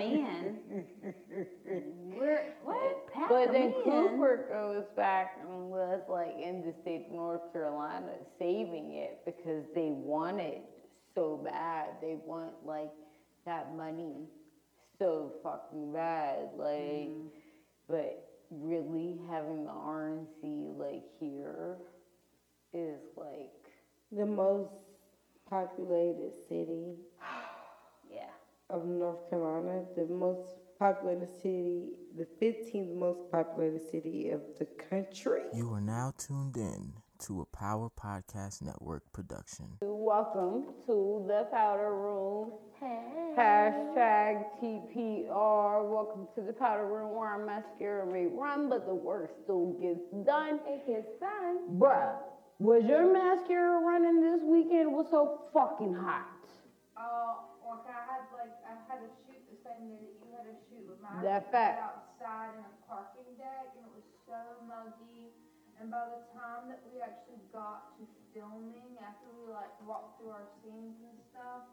in. Where, what? But then in? Cooper goes back and was like in the state of North Carolina saving it because they want it so bad. They want like that money so fucking bad. Like, Mm-hmm. but really having the RNC like here is like, The most populated city. of North Carolina, the most populated city, the 15th most populated city of the country. You are now tuned in to a Power Podcast Network production. Welcome to the powder room. Hashtag TPR. Welcome to the powder room where our mascara may run, but the work still gets done. It gets done. Bruh, was your mascara running this weekend? It was so fucking hot. Oh, well, I had like, I had a shoot the same day that you had a That fact. Outside in a parking deck and it was so muggy. And by the time that we actually got to filming, after we like walked through our scenes and stuff,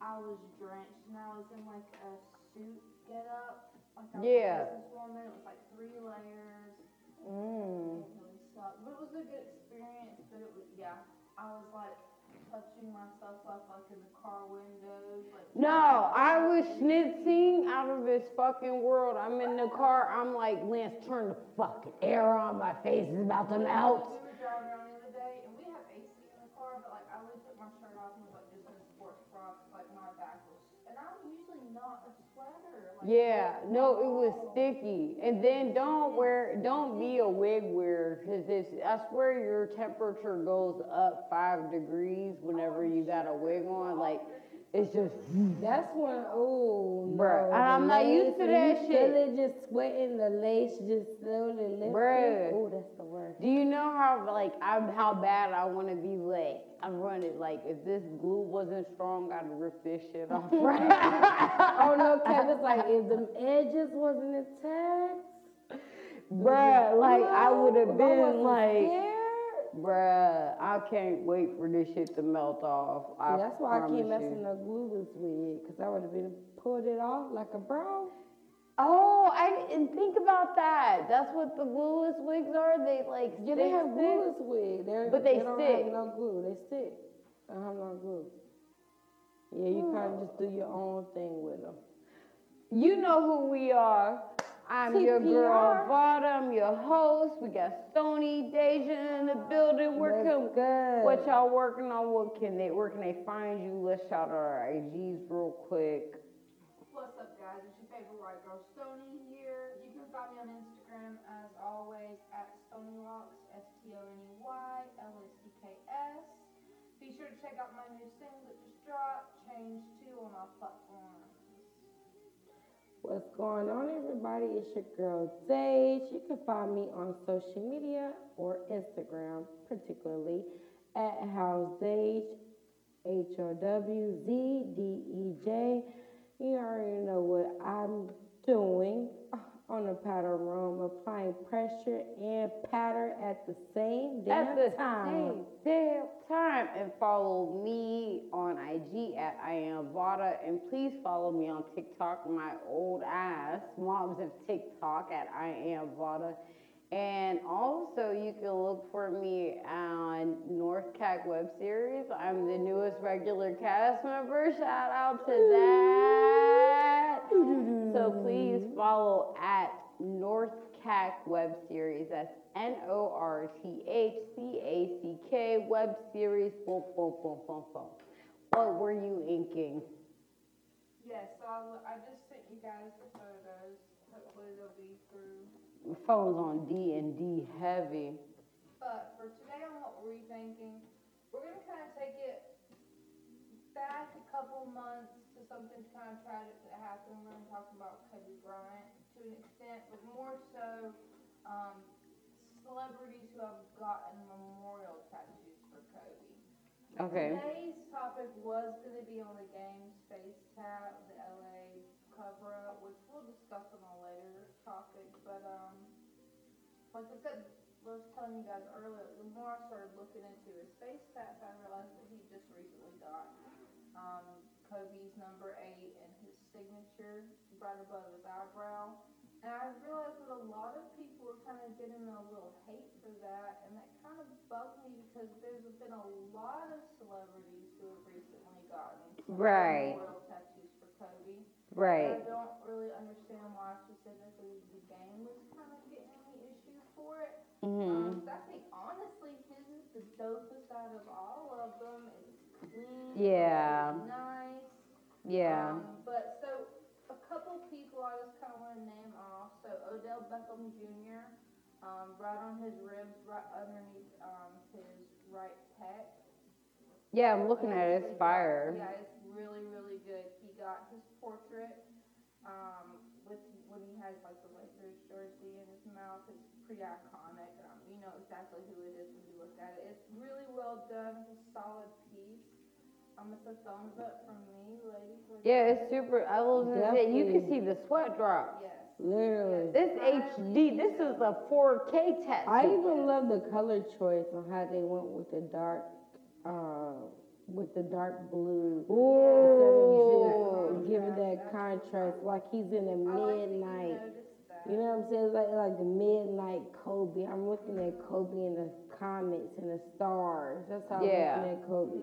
I was drenched and I was in like a suit get up. Like I was Yeah. businesswoman. It was like three layers. Mm. It really sucked. But it was a good experience, but it was, yeah. I was like touching myself up like in the car windows. Like, No, I was schnitzing out of this fucking world. I'm in the car. I'm like, Lance, turn the fucking air on. My face is about to melt. We were driving around the other day and we have AC in the car, but like I would took my shirt off and was like just in a sports bra 'cause, like my back was, and I'm usually not a sweater. Like, Yeah, no, it was sticky. And then don't wear, don't be a wig wearer, cause it's, I swear your temperature goes up five degrees whenever you got a wig on. Like, it's just, That's when, oh, no. And I'm not used to that you shit. Feel it just sweating, the lace just slowly lifting. Bruh. Oh, that's the worst. do you know how, like, I'm, how bad I wanna be like, I'm running, like, if this glue wasn't strong, I'd rip this shit off. oh no, Kevin's like, if the edges wasn't intact, Bruh, like, I would have been like, scared. Bruh, I can't wait for this shit to melt off. I See, that's why I keep you. messing the glue this wig, because I would have been pulled it off like a bro. Oh, I didn't think about that. That's what the glueless wigs are. They like Yeah, they have glueless wig. They're, But they don't stick. have no glue. They stick. I don't have no glue. Yeah, you hmm. kind of just do your own thing with them. You know who we are. I'm your girl TPR. Your host. We got Stoney Deja in the building. Where can That's good. what y'all working on? What can they? Where can they find you? Let's shout out our IGs real quick. What's up, guys? It's your favorite white girl, Stoney here. You can find me on Instagram as always at StoneyLacks, S T O N E Y L A C K S. Be sure to check out my new single that just dropped, Change 2, on all platforms. What's going on, everybody? It's your girl Sage. You can find me on social media or Instagram, particularly at HowzDej, H O W Z D E J. You already know what I'm doing on the powder room, applying pressure and powder at the same damn At the time. same damn time. And follow me on IG at I am Vauda. And please follow me on TikTok, my old ass, moms of TikTok at I am Vauda. And also, you can look for me on North Cack web series. I'm the newest regular cast member. Shout out to that. So please mm-hmm. follow at North Cack web series. That's N O R T H C A C K web series. Boom, boom, boom, boom, boom. What were you inking? Yes, so I, I just sent you guys the photos. Hopefully they'll be through. Phone's on D and D heavy. But for today on what were you thinking, we're gonna kind of take it back a couple months something kind of tragic that happened. We're gonna talk about Kobe Bryant to an extent, but more so um, celebrities who have gotten memorial tattoos for Kobe. Okay. Today's topic was gonna be on the game Space Tat, the LA cover up, which we'll discuss on a later topic, but um, like I said, I was telling you guys earlier, the more I started looking into his space stats, I realized that he just recently got um, Kobe's number eight and his signature right above his eyebrow. And I realized that a lot of people are kind of getting a little hate for that, and that kind of bugged me because there's been a lot of celebrities who have recently gotten Right. memorial tattoos for Kobe. Right. I don't really understand why specifically the game was kind of getting any issue for it. Mm-hmm. Um, I think honestly, his is the dopest out of all of them. It's clean. Yeah. Nice. Yeah. Um, but so a couple people I just kind of want to name off. So Odell Beckham Jr. Um, right on his ribs, right underneath um, his right pec. Yeah, I'm looking at it. It's fire. Yeah, it's really, really good. He got his portrait um, with when he has like the Lakers jersey in his mouth. It's pretty iconic. Um, you know exactly who it is when you look at it. It's really well done. It's a solid piece. It's a thumbs up from me, ladies. What Yeah, it's super. I was gonna say you can Definitely. see the sweat drop. Yes. Literally. This HD. This is a 4K tattoo. I even love the color choice on how they went with the dark, uh, with the dark blue. Ooh. Instead giving that contrast, like he's in the I like that you midnight. noticed that. You know what I'm saying? It's like like the midnight Kobe. I'm looking at Kobe in the comets and the stars. That's how Yeah. I'm looking at Kobe.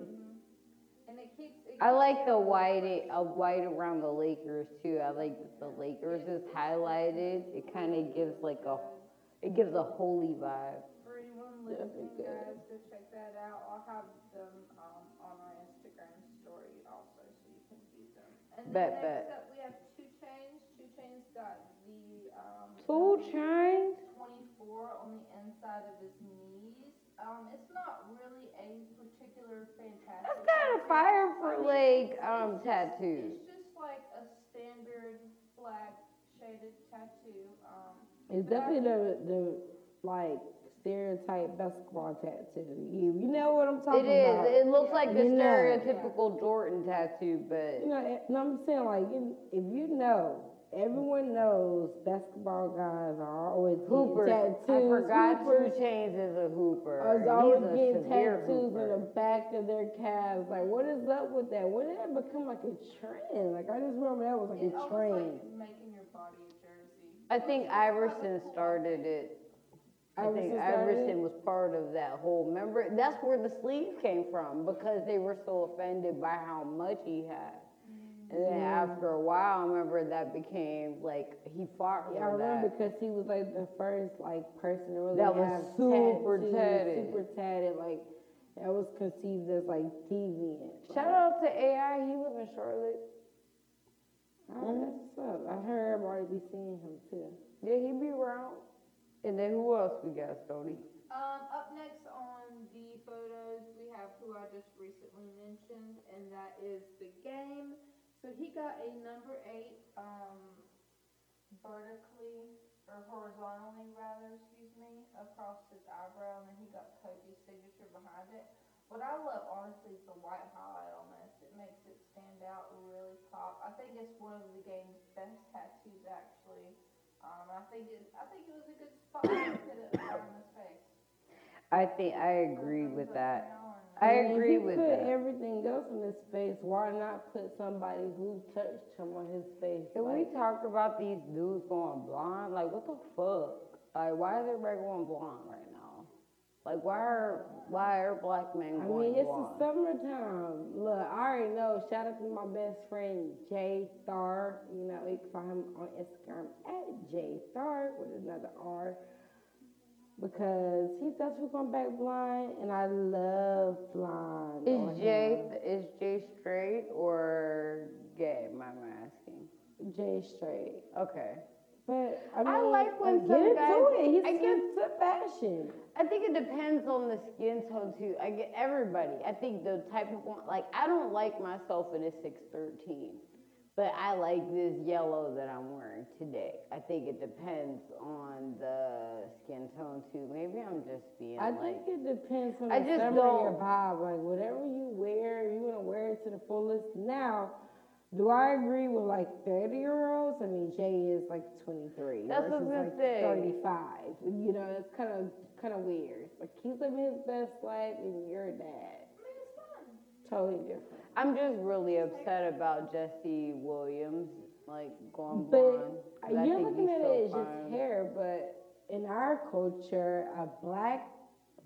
I like the white, a white around the Lakers too. I like that the Lakers is highlighted. It kind of gives like a, it gives a holy vibe. For anyone listening, good. guys, go check that out. I'll have them um, on our Instagram story also, so you can view them. And then Bet, next bet. up, we have 2 Chainz. 2 Chainz got the um, 2 Chainz. 24 on the inside of his knees. Um, it's not really a particular fantastic. That's kind of tattoo. Fire I for mean, like it's- um tattoos. It's just like a standard black shaded tattoo. Um, It's definitely the the like stereotype basketball tattoo. You you know what I'm talking about. It is. about? It looks like the You know. stereotypical Jordan tattoo, but You know, no, I'm saying like if you know, everyone knows basketball guys are always getting hoopers. tattoos. I forgot hoopers 2 Chainz is a hooper. are He's always a getting severe tattoos hooper. in the back of their calves. Like, what is up with that? When did that become like a trend? Like, I just remember that was like it's a almost trend. like making your body a jersey. I think Which is kinda Iverson started it. I think Iverson started was part of that whole. Remember, that's where the sleeve came from because they were so offended by how much he had. And then after a while, I remember that became like he fought Yeah, I for remember that. because he was like the first like person to really That was have super tattoos, tatted. super tatted. Like that was conceived as like deviant. Shout out to AI. He live in Charlotte. Oh, that's what's up. I heard everybody be seeing him too. Yeah, he be around. And then who else we got, Stoney? Um, up next on the photos, we have who I just recently mentioned, and that is the game. So he got a number eight, um, vertically, or horizontally rather, excuse me, across his eyebrow, and then he got Kobe's signature behind it. What I love, honestly, is the white highlight on this. It makes it stand out really pop. I think it's one of the game's best tattoos, actually. Um, I think it, I think it was a good spot to put it around his face. I think I agree with that. And I if agree he with put that. everything else in his face, why not put somebody who touched him on his face? Can we talk about these dudes going blonde? Like, what the fuck? Like, why is everybody going blonde right now? Like, why are why are black men I mean, it's blonde? the summertime. Look, I already know. Shout out to my best friend Jay Thar. You know, you can find him on Instagram at Jay Thar with another R. Because he thought we going back blind, and I love blonde. Is Jay is Jay straight or gay? Am I asking? Jay straight? Okay. But I mean, I like when uh, some get into guys- it. He's I into fashion. I think it depends on the skin tone too. I get everybody. I think the type of one, like I don't like myself in a six thirteen, but I like this yellow that I'm wearing today. I think it depends on the skin tone too. Maybe I'm just being I like. think it depends on I the just summer your don't- vibe. Like whatever you wear, you wanna wear it to the fullest. Now, do I agree with like thirty year olds? I mean, Jay is like twenty three That's what I versus like say. thirty five. You know, it's kind of kind of weird. Like he's living his best life, and you're a dad. totally different. I'm just really upset about Jesse Williams, like going But blonde. 'cause I you're think looking he's at so it as just fine. hair, but in our culture, a black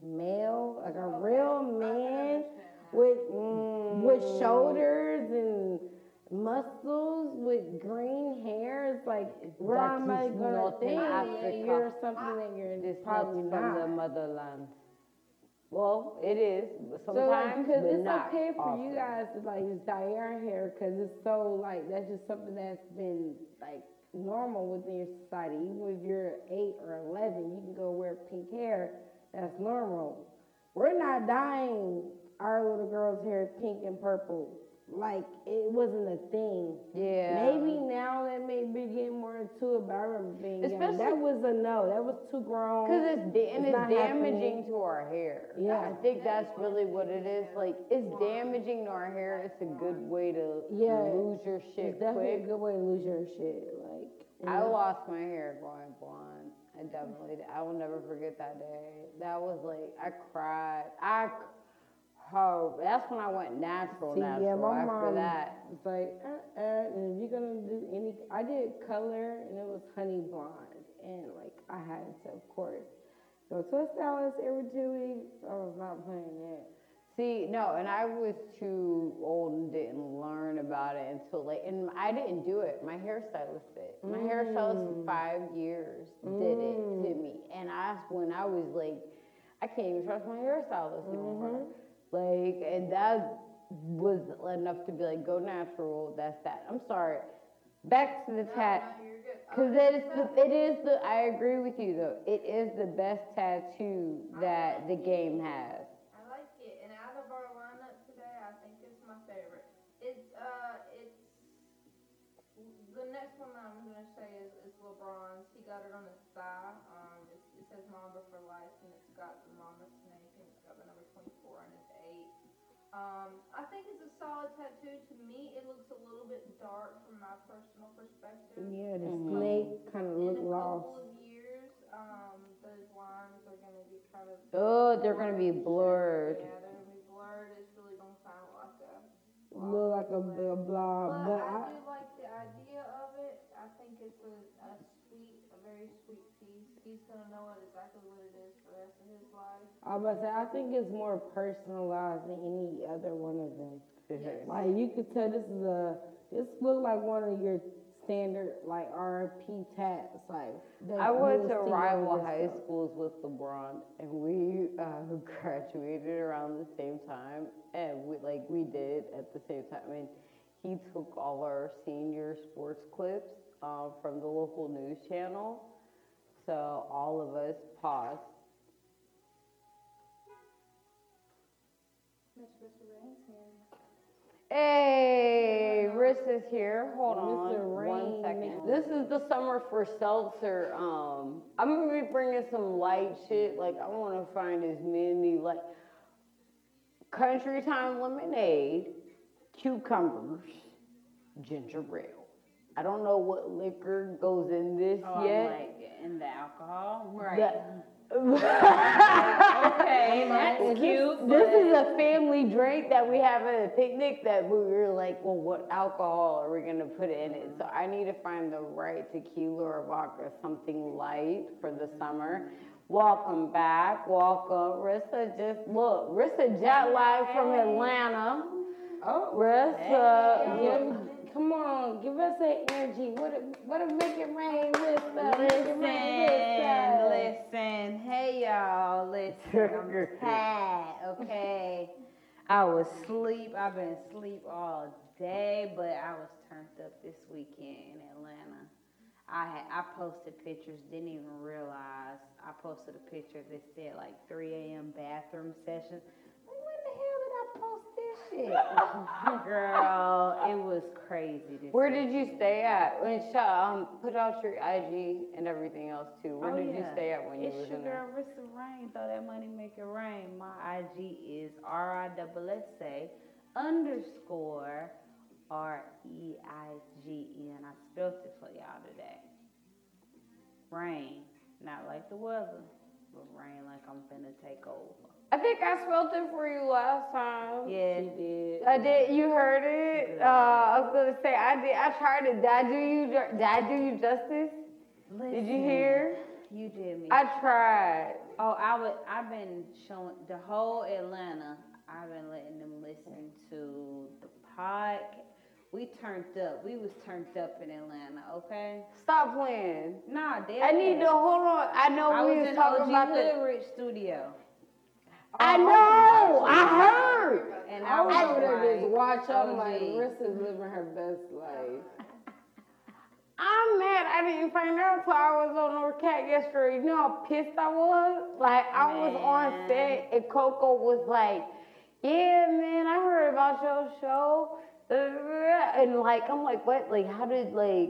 male, like a real man with with Mm. shoulders and muscles with green hair, it's like we're That already is gonna not in think that Africa. you're something that you're It's probably not from the not. motherland. Well, it is So like, sometimes, because but it's okay for you guys to like dye your hair, because it's so like that's just something that's been like normal within your society. Even if you're eight or eleven, you can go wear pink hair. That's normal. We're not dyeing our little girls' hair pink and purple. Like it wasn't a thing. Yeah. Maybe now that may be getting more into it, but I remember being young. That was a no. That was too grown. Because it's, and It's it's damaging happening. to our hair. Yeah. I think that's really what it is. Like, it's damaging to our hair. It's a good way to Yeah, lose your shit It's definitely quick. a good way to lose your shit. Like I lost my hair going blonde. I definitely. I will never forget that day. That was like, I cried. I, that's when I went natural, See, natural yeah, my after mom that. was like, uh, uh, and if you're gonna do any, I did color and it was honey blonde, and like I had to, of course, go to a stylist every two weeks. I was not playing that. See, no, and I was too old and didn't learn about it until late. and I didn't do it. My hairstylist did. My hairstylist for five years did it to me, and I when I was like, I can't even trust my hairstylist anymore. Like, and that was enough to be like, go natural. That's that. I'm sorry. Back to the tat. No, you're. Cause Okay, it is the, it is the, I agree with you though, it is the best tattoo that the game has. I like it, and out of our lineup today, I think it's my favorite. It's uh, it's the next one that I'm gonna say is, is LeBron's. He got it on his thigh. Um, it's, it says Mamba for life, and it's got the Mamba snake, and it's got the number 24 and it's eight. Um, I think it's a solid tattoo. To me, it looks a little bit dark from my personal perspective. Yeah, the Mhm. snake kind of In looked a lost. couple of years, um, those lines are gonna get kind of. Oh, they're gonna be blurred. Yeah, they're gonna be blurred. It's really gonna sound like a. Look like a, a blob, But but I I, do like the idea of it. I think it's a, a a very sweet piece. He's gonna know it exactly what it is for the rest of his life. I was say, I think it's more personalized than any other one of them. Yes. Like you could tell this is a this look like one of your standard like RP tats like. I went to see rival high yourself. schools with LeBron, and we uh, graduated around the same time, and we like we did at the same time. And he took all our senior sports clips uh, from the local news channel, so all of us paused. Miss Mr. Reign's here. Hey, Riss is here. Hold Mr. on one Reign. second. This is the summer for seltzer. Um, I'm gonna be bringing some light shit. Like I want to find as many like country time lemonade, cucumbers, ginger ale. I don't know what liquor goes in this Oh, I'm yet. like in the alcohol, right? The- Okay, that's cute. This is a family drink that we have at a picnic that we were like, well, what alcohol are we gonna put in it? So I need to find the right tequila or vodka, something light for the summer. Mm-hmm. Welcome back, welcome. Rissa just, look, Rissa jet lag from Atlanta. Oh, Rissa, give, come on, give us that energy. What a, what a make it rain with us. Make it Listen, rain with us. listen, hey y'all, listen, I'm tired, okay? I was sleep. I've been sleep all day, but I was turned up this weekend in Atlanta. I had, I posted pictures, didn't even realize, I posted a picture that said like three AM bathroom session. When the hell did I post shit? Girl, it was crazy where did you stay at? And Sha, um, put out your IG and everything else too. Where Oh, did you stay at when you it's was your in there? girl Rissa Reign. Throw that money, make it rain. My IG is R I double S A underscore R E I G N. I spelled it for y'all today. Reign, not like the weather. with rain like I'm finna take over. I think I spelled it for you last time. Yeah. She did. I did. You heard it. Uh, I was gonna say I did. I tried it. Did I do you? Did I do you justice? Did you hear? You did me. I tried. Oh, I would. I've been showing the whole Atlanta. I've been letting them listen to the pod. We turned up. We was turned up in Atlanta. Okay. Stop playing. Nah, they. I need to hold on. I know I we was was in talking OG about the. Rich studio, I oh, know. I heard. and I was over there just like, watch. I'm oh, like, OG. Marissa's living her best life. I'm mad I didn't find out till I was on North Cack yesterday. You know how pissed I was? Like, I was on set and Coco was like, yeah, man, I heard about your show. Uh, and like, I'm like, what? Like, how did, like,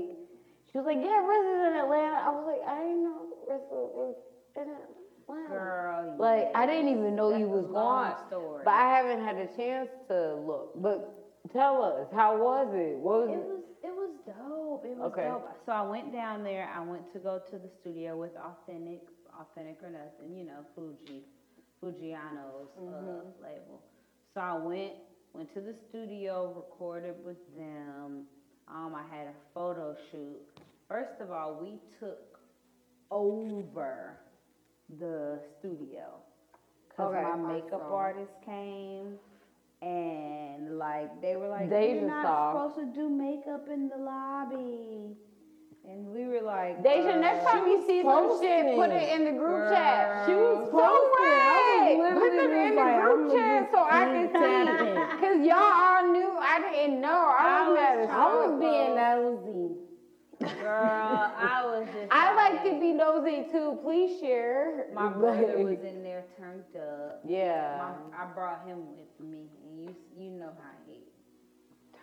she was like, yeah, Riz is in Atlanta. I was like, I didn't know Riz was in Atlanta. Girl. Like, I didn't even know you was gone. Story. But I haven't had a chance to look. But tell us, how was it? What was It it? was it was dope. It was Okay. dope. So I went down there. I went to go to the studio with Authentic, Authentic or nothing, you know, Fuji, Fujiano's uh, label. So I went went to the studio, recorded with them. Um, I had a photo shoot. First of all, we took over the studio because Okay. my makeup artist came and like they were like Deja you're not saw. supposed to do makeup in the lobby and we were like Deja, uh, next time you see some shit, put it in the group chat. Girl. She was So posting. I was. Put it in the like, group I'ma chat just so I can see. Cause y'all all knew. I didn't know. I I was was I was being nosy. Girl I was just I like to be nosy too. Please share. my brother was in there turned up Yeah. My, I brought him with me, and you you know how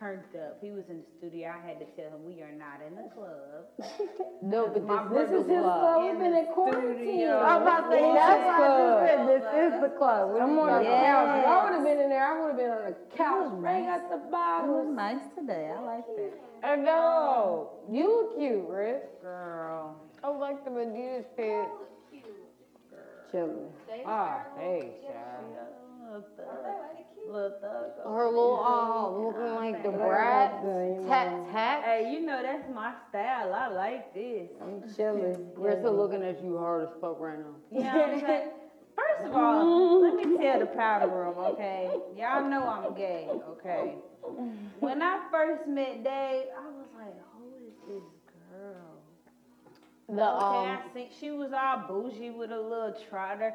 turned up. He was in the studio. I had to tell him we are not in the club. No, but My this, This is is his club. club. In We've been in quarantine. I'm about to say that's why I club. said this is the club. What I'm you on the couch. If I would have been in there, I would have been on the couch, bring out the It was nice today. I like that. I know. You look cute, Rick. Girl. I like the Adidas fit. Chilling. Ah, hey, child. Little thug. Little thug. Her little, uh, looking like the brat. Tat tat. Hey, you know that's my style. I like this. I'm chilling. We're still looking at you hard as fuck right now. You know what I'm saying? First of all, let me tell the powder room, okay? Y'all know I'm gay, okay? When I first met Dave, I was like, who is this girl? The Okay, um, I think she was all bougie with a little trotter,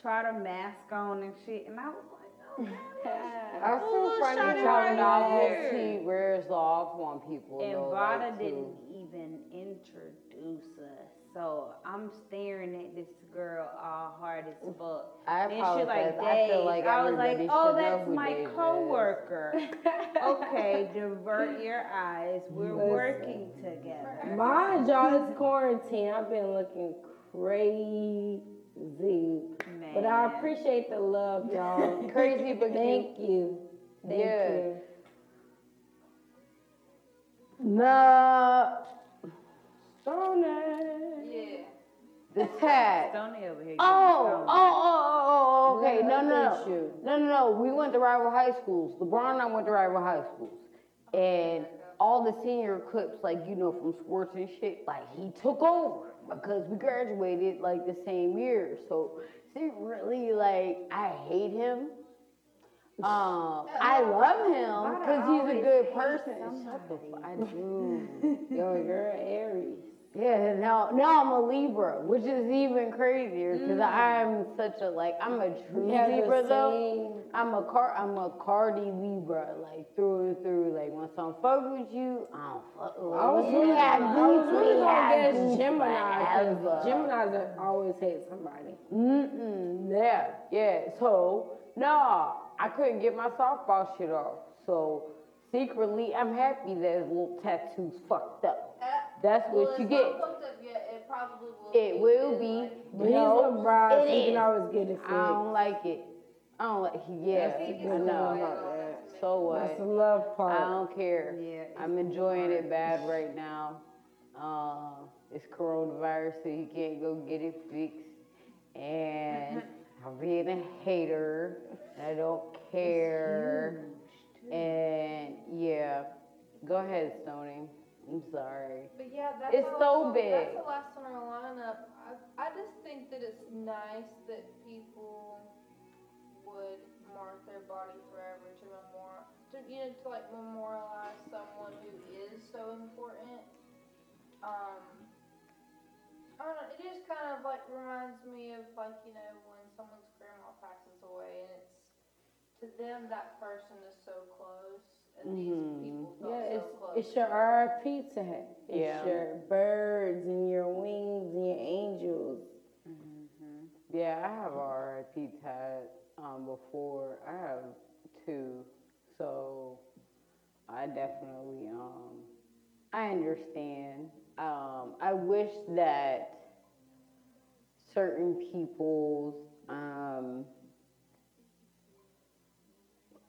trotter mask on and shit, and I was like, I feel little funny shawty talking right novelty here. wears off on people. And though, Vauda like, didn't even introduce us, so I'm staring at this girl all hard as fuck. I And she apologize. like, I feel like I was like, oh, that's my Dave coworker. okay, divert your eyes. We're Listen. working together. Mind y'all, it's quarantine. I've been looking crazy. Man. But I appreciate the love, y'all. Crazy but cute. Thank you. Thank Yeah. you. No, Stoner. Yeah. the tat. Stoney over here. Oh, oh, oh, oh, oh, okay. No, no, no. No, no, no. We went to rival high schools. LeBron and I went to rival high schools. And all the senior clips, like, you know, from sports and shit, like, he took over because we graduated, like, the same year. So, secretly, like, I hate him. Um, I love him because he's a good person. Shut the fuck. I do. Yo, you're an Aries. Yeah, now now I'm a Libra, which is even crazier because Mm. I'm such a like I'm a true We have the Libra though. I'm a car I'm a Cardi Libra, like through and through. Like when some fuck with you, I don't fuck with I was you. really, have I was beef, we have Gemini. Geminis always hate somebody. Mm-mm, yeah, yeah. So, no, I couldn't get my softball shit off. So, secretly, I'm happy that his little tattoos fucked up. That's well, what you it's get. Fucked up yet. It probably will. It will be. Like, But No, he's a bride, it so is. can always get it I don't like it. I don't like. It. Yeah, That's I know. So what? That's the love part. I don't care. Yeah, I'm enjoying it bad right now. Uh, it's coronavirus, so you can't go get it fixed. And I'm being a hater. I don't care. And yeah, go ahead, Stoney. I'm sorry. But yeah, that's It's so big. That's the last on our lineup. I, I just think that it's nice that people would mark their body forever to memorial, to you know, to like memorialize someone who is so important. Um, I don't know. It just kind of like reminds me of like you know when someone's grandma passes away and it's to them that person is so close and Mhm. these people felt Yeah, so it's, close. it's your RIP tag. It's Yeah. your birds and your wings and your angels. Yeah, I have a RIP tag um, before. I have two, so I definitely um, I understand. Um, I wish that certain people's um,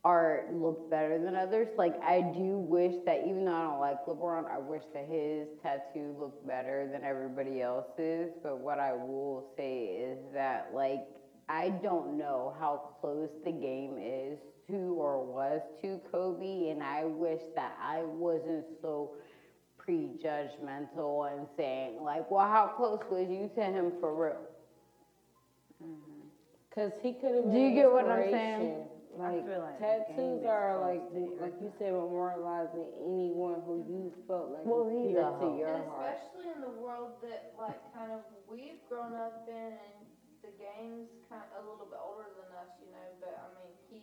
art looked better than others. Like I do wish that even though I don't like LeBron, I wish that his tattoo looked better than everybody else's. But what I will say is that like I don't know how close the game is to or was to Kobe, and I wish that I wasn't so prejudgmental and saying like, well, how close was you to him for real? Mm-hmm. Cause he could have. Do you get what I'm saying? Like, feel like tattoos are like, the, like you said, memorializing anyone who you felt like Well, was he's dear a to hoe. your And heart. especially in the world that like kind of we've grown up in and the game's kind of a little bit older than us, you know, but I mean he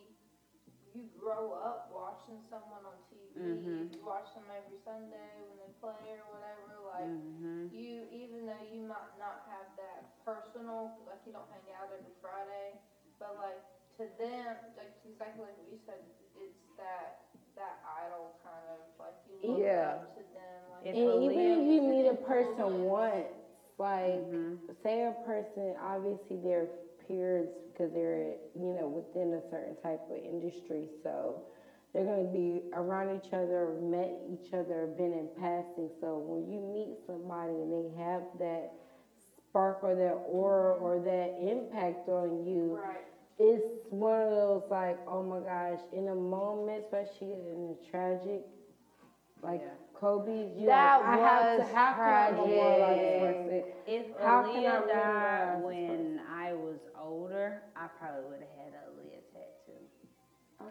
you grow up watching someone on TV, Mhm. you watch them every Sunday when they play or whatever, like Mm-hmm. you even though you might not have that personal like you don't hang out every Friday, but like to them, like exactly like what you said, it's that that idol kind of like you look Yeah. up to them like And even if you meet a person once, like, Mhm. say a person, obviously they're peers because they're, you know, within a certain type of industry, so they're gonna be around each other, met each other, been in passing. So when you meet somebody and they have that spark or that aura or that impact on you, right. it's one of those like, oh my gosh, in a moment, especially in a tragic, like Yeah. Kobe, you That like, I have was to, how can I memorialize this tragic. person? If How can I Aaliyah died when I was older, I probably would have had a.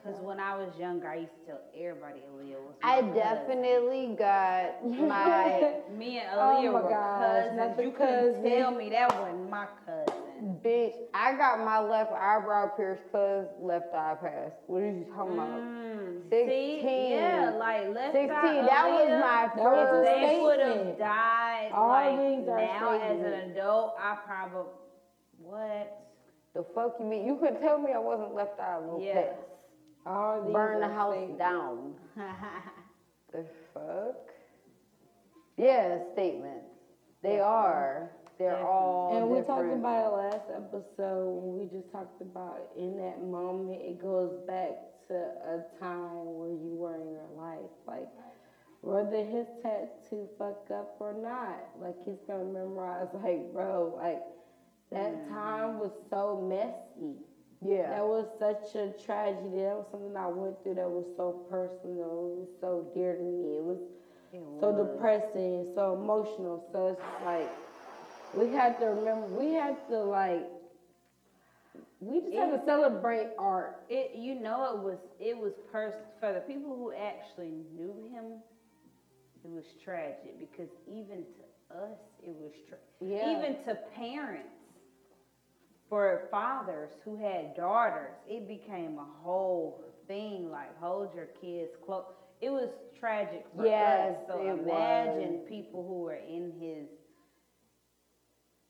Because when I was younger, I used to tell everybody Aaliyah was my I cousin. definitely got my Me and Oh Aaliyah my were gosh, cousins. You couldn't cousin. tell me that wasn't my cousin. bitch. I got my left eyebrow pierced cause left eye passed. What are you talking about? Mm, 16. See? Yeah, like left 16. eye That was my first. They would have died All like these are now as an adult. I probably what? The fuck you mean? You could tell me I wasn't left eye little Yeah. pets. All these Burn the house statements. down. The fuck? Yeah, statements. They are. They're Definitely. all And we different. talked about it last episode when we just talked about in that moment, it goes back to a time where you were in your life. Like, whether his tattoo fuck up or not, like, he's gonna memorize, like, bro, like, that mm. time was so messy. Yeah. That was such a tragedy. That was something I went through that was so personal. It was so dear to me. It was It so was. depressing, so emotional. So it's like we had to remember. We had to like. We just had to celebrate art. It, you know, it was it was pers- for the people who actually knew him. It was tragic because even to us, it was tra- Yeah. even to parents, for fathers who had daughters, it became a whole thing. Like hold your kids close. It was tragic for Yes, us. So imagine was. people who were in his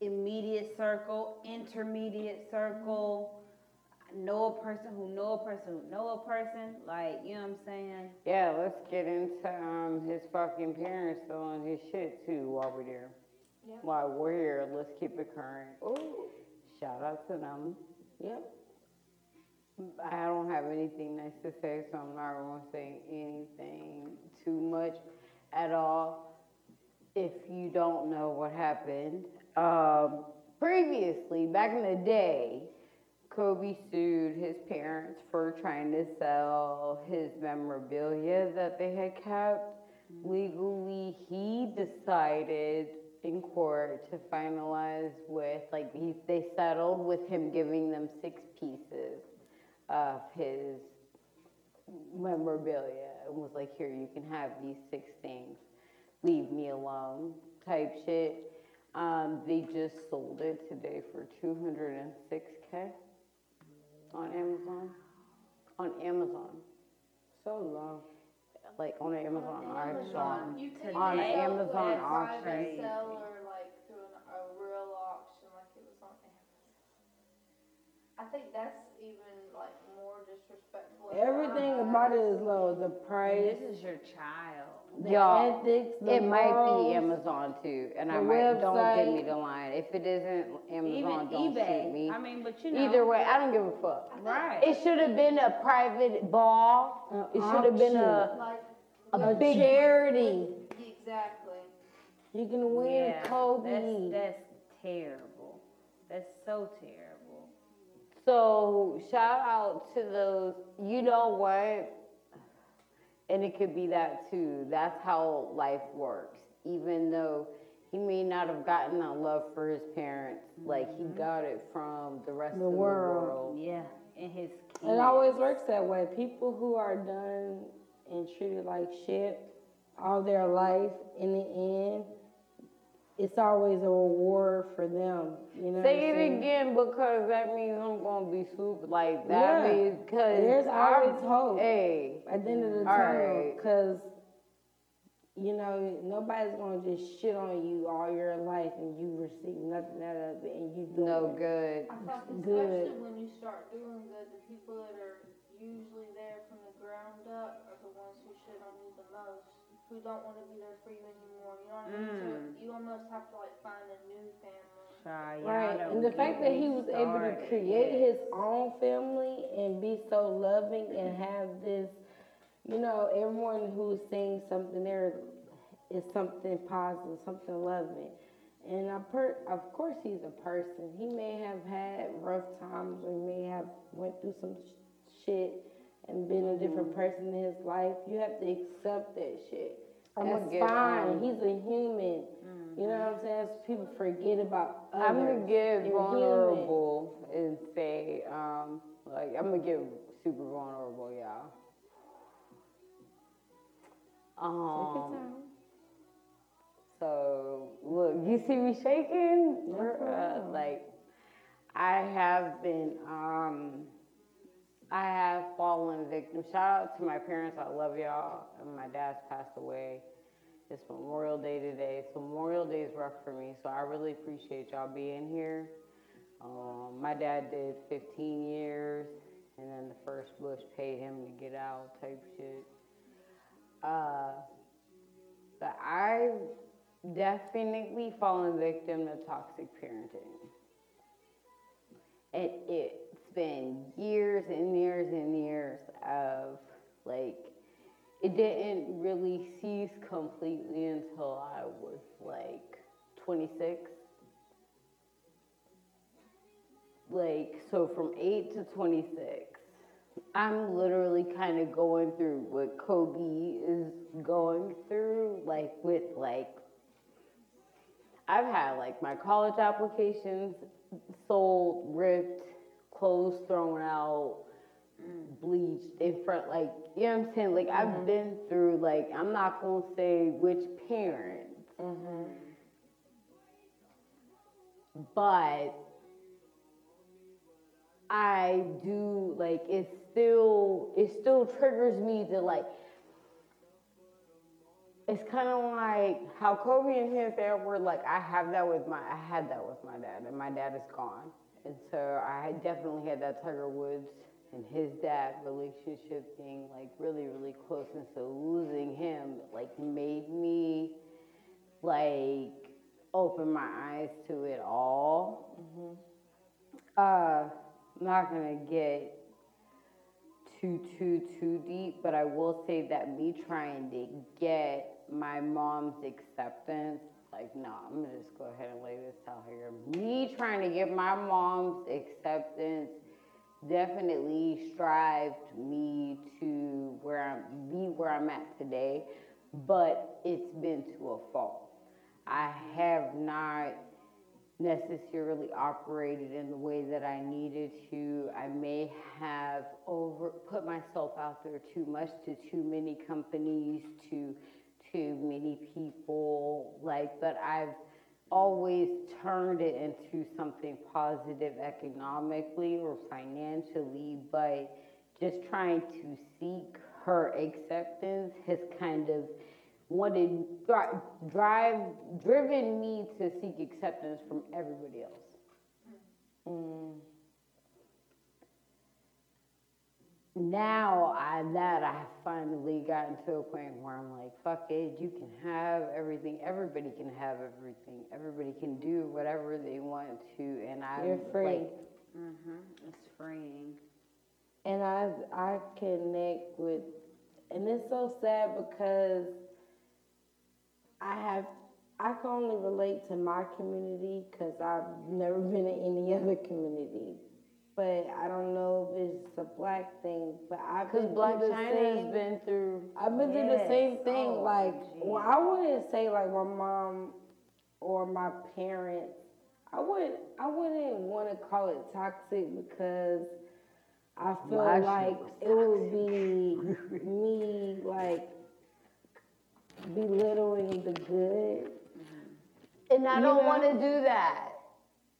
immediate circle, intermediate circle, know a person who know a person who know a person, like, you know what I'm saying? Yeah, let's get into um his fucking parents throwing his shit too while we're there. Yeah. While we're here, let's keep it current. Ooh, shout out to them. Yep. I don't have anything nice to say, so I'm not gonna say anything too much at all. If you don't know what happened, um, previously, back in the day, Kobe sued his parents for trying to sell his memorabilia that they had kept. Legally, he decided in court to finalize with, like, he, they settled with him giving them six pieces of his memorabilia and was like, here, you can have these six things. Leave me alone type shit. Um, they just sold it today for 206K on Amazon. On Amazon. So long. Like on Amazon auction. Amazon, you can On sell Amazon to a auction. Private seller, like through an, a real auction, like it was on Amazon. I think that's even like more disrespectful. Everything about it is low. The price, This is your child. The Y'all, ethics, the It might morals. be Amazon too, and I the might, don't give me the line. If it isn't Amazon, don't eBay. shoot me. I mean, but you know. Either way, I don't give a fuck. Right. It should have been a private ball. It uh, should have been a, Like, a A big charity. exactly. You can win yeah, Kobe. That's, that's terrible. That's so terrible. So shout out to those. You know what? And it could be that too. That's how life works. Even though he may not have gotten that love for his parents, like he mm-hmm. got it from the rest The of world. the world. Yeah, and his Kids. It always works that way. People who are done and treated like shit all their life, in the end, it's always a reward for them. You know. Say it saying? again because that means I'm gonna be super like that Yeah. means because There's always hope. Hey, At the end of the All tunnel, right. because you know nobody's gonna just shit on you all your life and you receive nothing out of it and you do no good. I think Good. especially when you start doing good, the people that are usually there from the ground up are the ones who shit on you the most, who don't want to be there for you anymore. You know what I mean? So Mm. you almost have to like find a new family. Child, y'all Right, and the fact that he was able to create his own family and be so loving and have this, you know, everyone who's saying something there is something positive, something loving. And I per, of course, he's a person. He may have had rough times, or he may have went through some sh- shit and been a different person in his life. You have to accept that shit. I'ma That's give, fine. um, he's a human. You know what I'm saying? People forget about others. I'm gonna get vulnerable and say, um, like I'm gonna get super vulnerable, y'all. Um, so look, you see me shaking? Uh, like, I have been, um, I have fallen victim. Shout out to my parents. I love y'all. And my dad's passed away. It's Memorial Day today. So Memorial Day is rough for me. So I really appreciate y'all being here. Um, my dad did 15 years, and then the first Bush paid him to get out type shit. Uh, but I've definitely fallen victim to toxic parenting. And it's been years and years and years of like, it didn't really cease completely until I was like 26. Like, so from 8 to 26, I'm literally kind of going through what Kobe is going through, like, with like, I've had like my college applications sold, ripped, clothes thrown out, bleached in front, like, you know what I'm saying? Like, I've mm-hmm. been through, like, I'm not gonna say which parent, mm-hmm. but I do, like, it still, it still triggers me to, like, it's kind of like how Kobe and his dad were like, I have that with my, I had that with my dad, and my dad is gone. And so I definitely had that Tiger Woods and his dad relationship being like really, really close. And so losing him like made me like open my eyes to it all. Uh, I'm not gonna get too, too, too deep, but I will say that me trying to get my mom's acceptance like, no, I'm gonna just go ahead and lay this out here. Me trying to get my mom's acceptance definitely strived me to where I'm, be where I'm at today, but it's been to a fault. I have not necessarily operated in the way that I needed to. I may have over put myself out there too much to too many companies, to too many people. Like, but I've always turned it into something positive economically or financially, but just trying to seek her acceptance has kind of wanted dri- drive driven me to seek acceptance from everybody else. Mm. Now I that I finally gotten to a point where I'm like, fuck it, you can have everything. Everybody can have everything. Everybody can do whatever they want to, and I You're free. Like, Mhm. It's freeing. And I I connect with, and it's so sad because I have I can only relate to my community because I've never been in any other community. But I don't know if it's a black thing, but I've Because been Black through the China same, has been through. I've been through the same thing. Oh, like, geez. well, I wouldn't say like my mom or my parents. I wouldn't. I wouldn't want to call it toxic because I feel My like it would be me like belittling the good. And I You don't want to do that.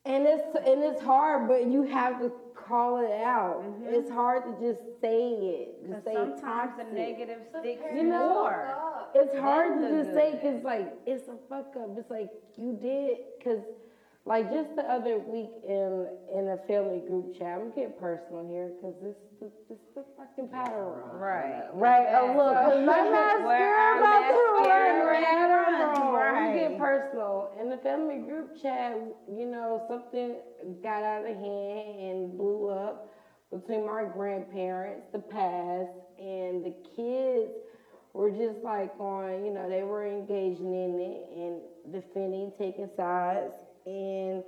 And it's and it's hard, but you have to call it out. Mm-hmm. It's hard to just say it. To say sometimes the toxic. negative sticks You know, more. It's hard to just say because like it's a fuck up. It's like you did because like just the other week in in a family group chat. I'm getting personal here because this this this the fucking Powder Room. Right. Right. Oh look, 'cause my Where mascara about to mascara run pattern runs, room. right. We get personal in the family group chat. You know something got out of hand and blew up between my grandparents, the past, and the kids were just like on, you know, they were engaging in it and defending, taking sides. And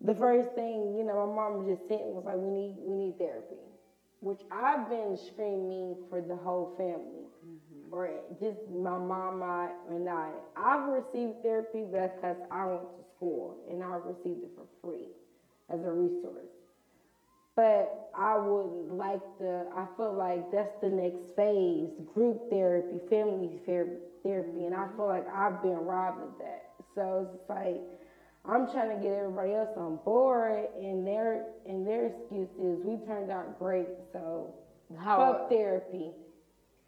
the first thing, you know, my mom just sent was like, we need, we need therapy, which I've been screaming for the whole family, mm-hmm. or just my mom and I. I've received therapy because I went to school and I received it for free as a resource. But I would like the, I feel like that's the next phase group therapy, family therapy. And I mm-hmm. feel like I've been robbed of that. So it's like, I'm trying to get everybody else on board, and their and their excuse is we turned out great, so How- fuck therapy.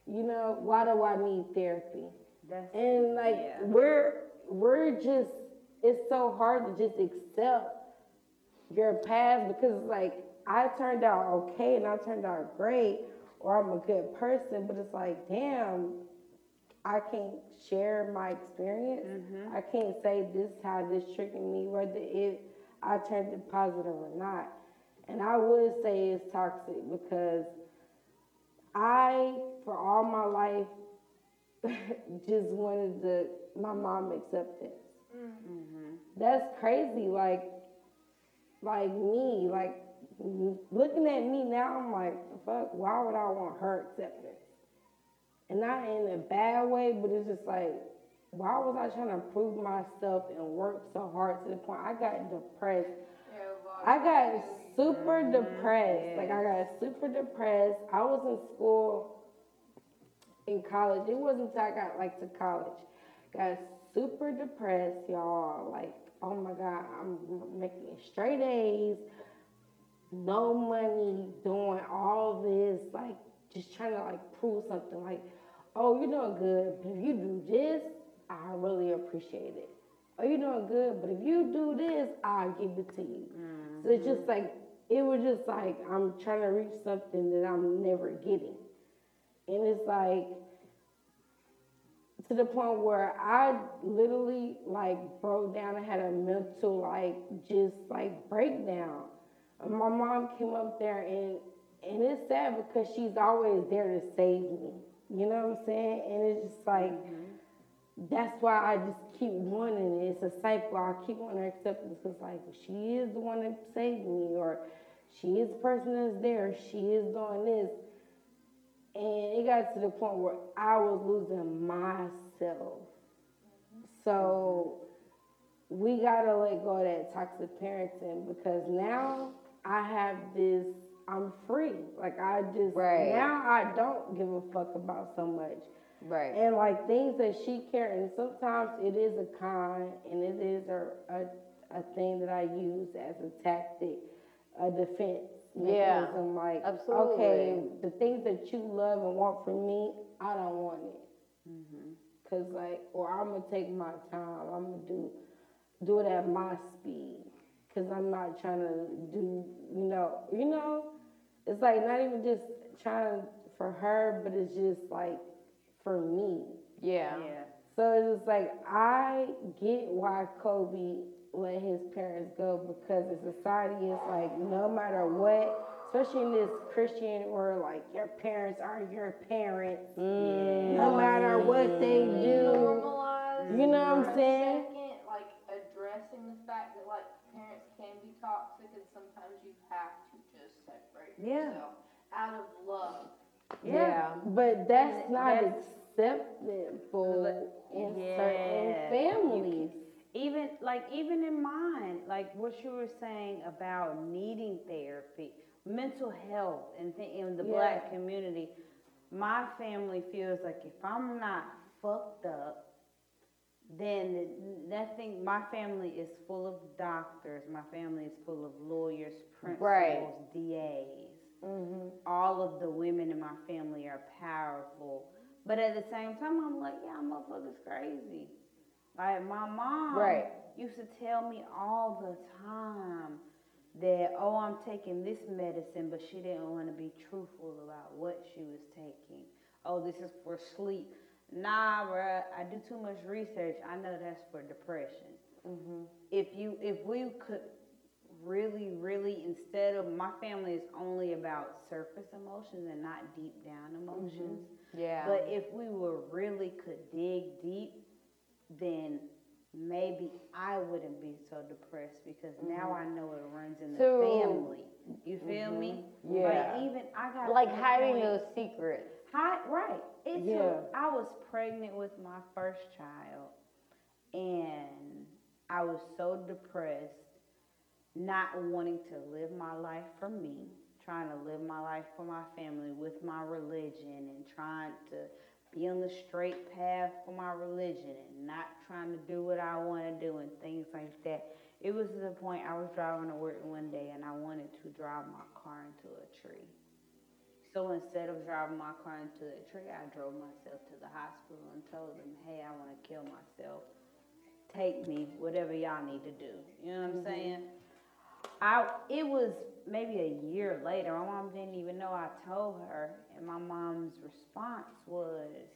You know why do I need therapy? And like yeah. we're we're just it's so hard to just accept your past because it's like I turned out okay and I turned out great or I'm a good person, but it's like damn, I can't share my experience. Mm-hmm. I can't say this is how this triggered me, whether it I turned it positive or not. And I would say it's toxic because I, for all my life, just wanted the my mom acceptance. Mm-hmm. That's crazy. Like, like me, like looking at me now, I'm like, fuck. Why would I want her acceptance? And not in a bad way, but it's just like, why was I trying to prove myself and work so hard to the point I got depressed I got super mm-hmm. depressed. Like I got super depressed. I was in school in college. It wasn't until I got like to college. Got super depressed, y'all. Like, oh my God, I'm making straight A's, no money, doing all this, like just trying to like prove something. Like, oh, you're doing good, but if you do this, I really appreciate it. Oh, you're doing good, but if you do this, I'll give it to you. So it's just mm-hmm. like, it was just like, I'm trying to reach something that I'm never getting. And it's like, to the point where I literally like broke down and had a mental like just like breakdown. And my mom came up there and and it's sad because she's always there to save me. You know what I'm saying? And it's just like mm-hmm. that's why I just keep wanting it. It's a cycle. I keep wanting to accept it because like she is the one that saved me, or she is the person that's there. She is doing this, and it got to the point where I was losing myself. So we gotta let go of that toxic parenting because now I have this. I'm free. Like I just Right. now I don't give a fuck about so much. Right. And like things that she care, and sometimes it is a con, and it is a, a, a thing that I use as a tactic, a defense Yeah, mechanism. Like, absolutely. okay, the things that you love and want from me, I don't want it. Mm-hmm. Cause like, or I'm gonna take my time. I'm gonna do, do it at my speed. Cause I'm not trying to do, you know, you know, it's like not even just trying for her, but it's just like for me. yeah. Yeah. So it's just like I get why Kobe let his parents go because the society is like no matter what, especially in this Christian world, like your parents are your parents. Mm. No matter what they do. Normalize. You know what I'm saying? Second, like addressing the fact that like parents can be toxic and sometimes you have to just separate Yeah. yourself out of love. Yeah. But that's And not that's- acceptable in Yeah. certain families. Even like even in mine, like what you were saying about needing therapy, mental health, and th- in the black community, my family feels like if I'm not fucked up, then nothing. My family is full of doctors. My family is full of lawyers, principals, Right. DAs Mm-hmm. all of the women in my family are powerful. But at the same time, I'm like, yeah, motherfucker's crazy. Like my mom Right. used to tell me all the time that, oh, I'm taking this medicine, but she didn't want to be truthful about what she was taking. Oh, this is for sleep. Nah, bruh, I do too much research. I know that's for depression. If you, if we could really, really, instead of my family is only about surface emotions and not deep down mm-hmm. emotions. Yeah. But if we were really could dig deep, then maybe I wouldn't be so depressed because now mm-hmm. I know it runs in the So- family. You feel mm-hmm. me? Yeah. Like even I got like hiding point- those secrets. Hi, right. It Yeah. took, I was pregnant with my first child, and I was so depressed, not wanting to live my life for me, trying to live my life for my family with my religion, and trying to be on the straight path for my religion, and not trying to do what I want to do, and things like that. It was to the point I was driving to work one day, and I wanted to drive my car into a tree. So instead of driving my car into a tree, I drove myself to the hospital and told them, hey, I want to kill myself. Take me, whatever y'all need to do. You know what I'm mm-hmm. saying? I it was maybe a year later. My mom didn't even know I told her, and my mom's response was,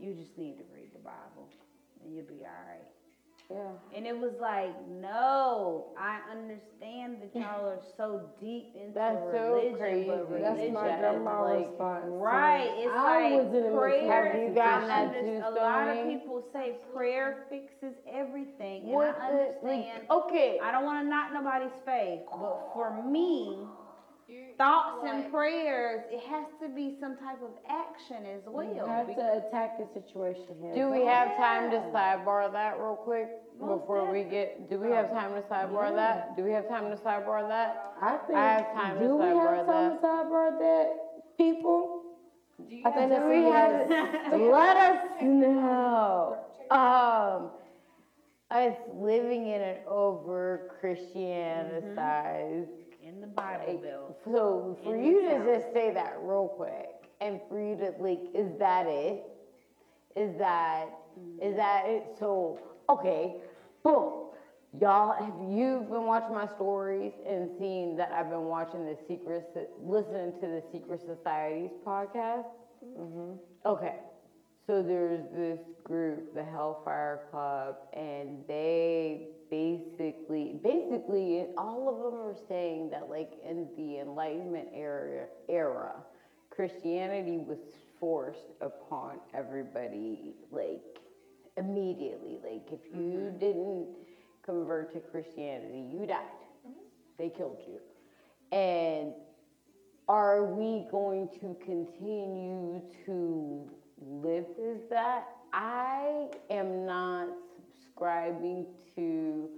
"You just need to read the Bible, and you'll be all right." Yeah. And it was like, no, I understand that y'all are so deep into That's so religion, crazy. but That's religion my Religion grandma is like- response. Right, it's I like was in prayer. Have you gotten that under- too, A lot of people say prayer fixes everything, and What I the, understand. like, okay. I don't want to knock nobody's faith, but for me, You, thoughts like, and prayers, it has to be some type of action as well. You have to attack the situation head Do we on. have time to Yeah. sidebar that real quick Most before we get? Do we have time to sidebar Yeah. that? Do we have time to sidebar that? I think. I have time to do we sidebar have time to sidebar that, people? do you I think Do that's we have? Let us know. Um, us living in an over Christianized. In the Bible Belt. So for In you to South. just say that real quick, and for you to like, is that it? Is that is mm-hmm. that it? So okay, boom. Y'all, have you've been watching my stories and seen that I've been watching the Secret, listening to the Secret Societies podcast? Mm-hmm. Okay, so there's this group, the Hellfire Club, and they basically, basically, all of them are saying that, like, in the Enlightenment era, era, Christianity was forced upon everybody, like immediately. Like if you mm-hmm. didn't convert to Christianity, you died. Mm-hmm. They killed you. And are we going to continue to live as that? I am not subscribing to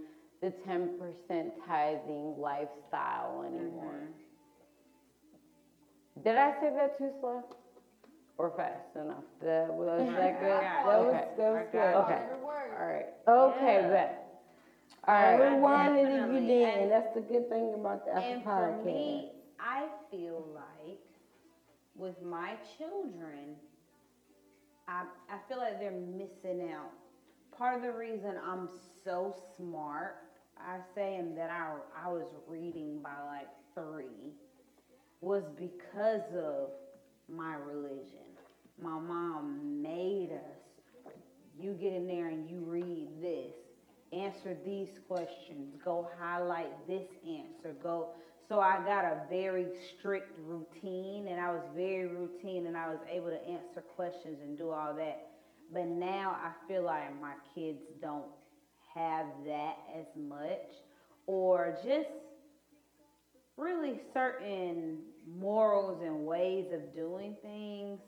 the 10% tithing lifestyle anymore. Mm-hmm. Did I say that too slow? Or fast enough? That, was that good? That was, that was good, okay. All right, okay, Yeah. bet. All right. rewind it if you did, And- that's the good thing about the Apple And for me, I feel like with my children, I, I feel like they're missing out. Part of the reason I'm so smart, I say, and that I, I was reading by like three, was because of my religion. My mom made us. You get in there and you read this, answer these questions, go highlight this answer, go. So I got a very strict routine and I was very routine and I was able to answer questions and do all that. But now I feel like my kids don't have that as much or just really certain morals and ways of doing things,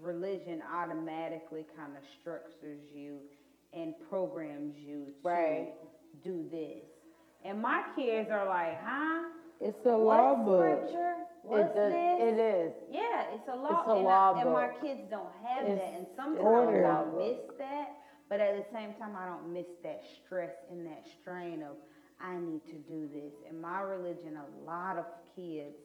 religion automatically kind of structures you and programs you to Right. do this. And my kids are like, huh? It's a law book. scripture? What's does, this? it is. Yeah, it's a law. It's a and, law I, and my book. kids don't have It's that. And sometimes. I miss that. But at the same time, I don't miss that stress and that strain of, I need to do this. In my religion, a lot of kids,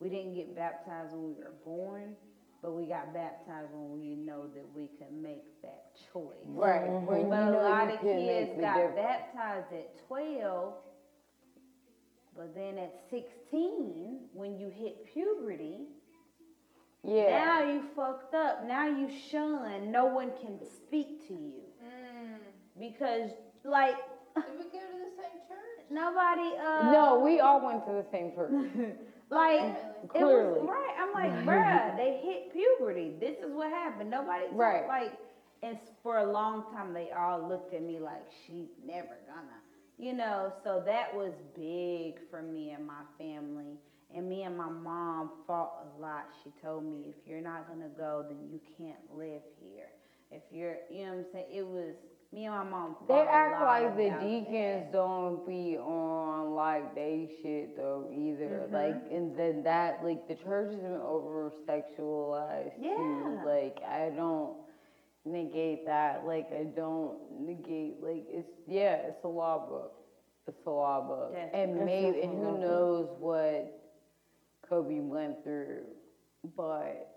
we didn't get baptized when we were born, but we got baptized when we know that we could make that choice. Right, you But a know lot you of can make kids the got difference. baptized at 12, but then at 16, when you hit puberty, Yeah, now you fucked up. Now you shun. No one can speak to you Mm. because, like, Did we go to the same church? nobody. Uh, no, we all went to the same church. Like, Really? it Clearly. was right. I'm like, bruh, they hit puberty. This is what happened. Nobody, Right. Like, and for a long time, they all looked at me like she's never gonna, you know. So that was big for me and my family. And me and my mom fought a lot. She told me, if you're not gonna go, then you can't live here. If you're, you know what I'm saying? It was me and my mom. They act like the deacons that. don't be on like they shit though either. Mm-hmm. Like and then that like the church has been over sexualized Yeah. too. Like I don't negate that. Like I don't negate like it's yeah, it's a law book. It's a law book. And maybe and who knows what Kobe went through. But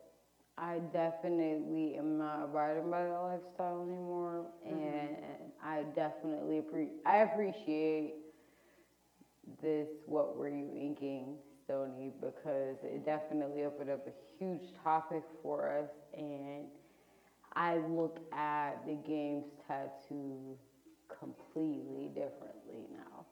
I definitely am not abiding by that lifestyle anymore, and I definitely appre- I appreciate this. What were you inking, Stoney? Because it definitely opened up a huge topic for us, and I look at the game's tattoo completely differently now.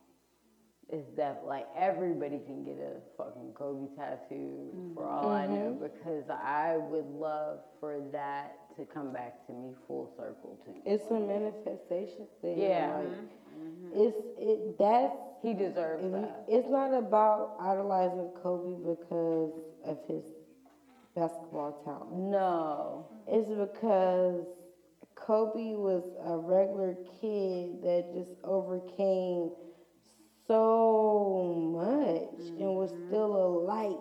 Is that like everybody can get a fucking Kobe tattoo for all I mm-hmm. know because I would love for that to come back to me full circle too. It's a manifestation thing. Yeah. like, mm-hmm. Mm-hmm. it's it that's He deserves you, that. it's not about idolizing Kobe because of his basketball talent. No. It's because Kobe was a regular kid that just overcame so much and was mm-hmm. still a light.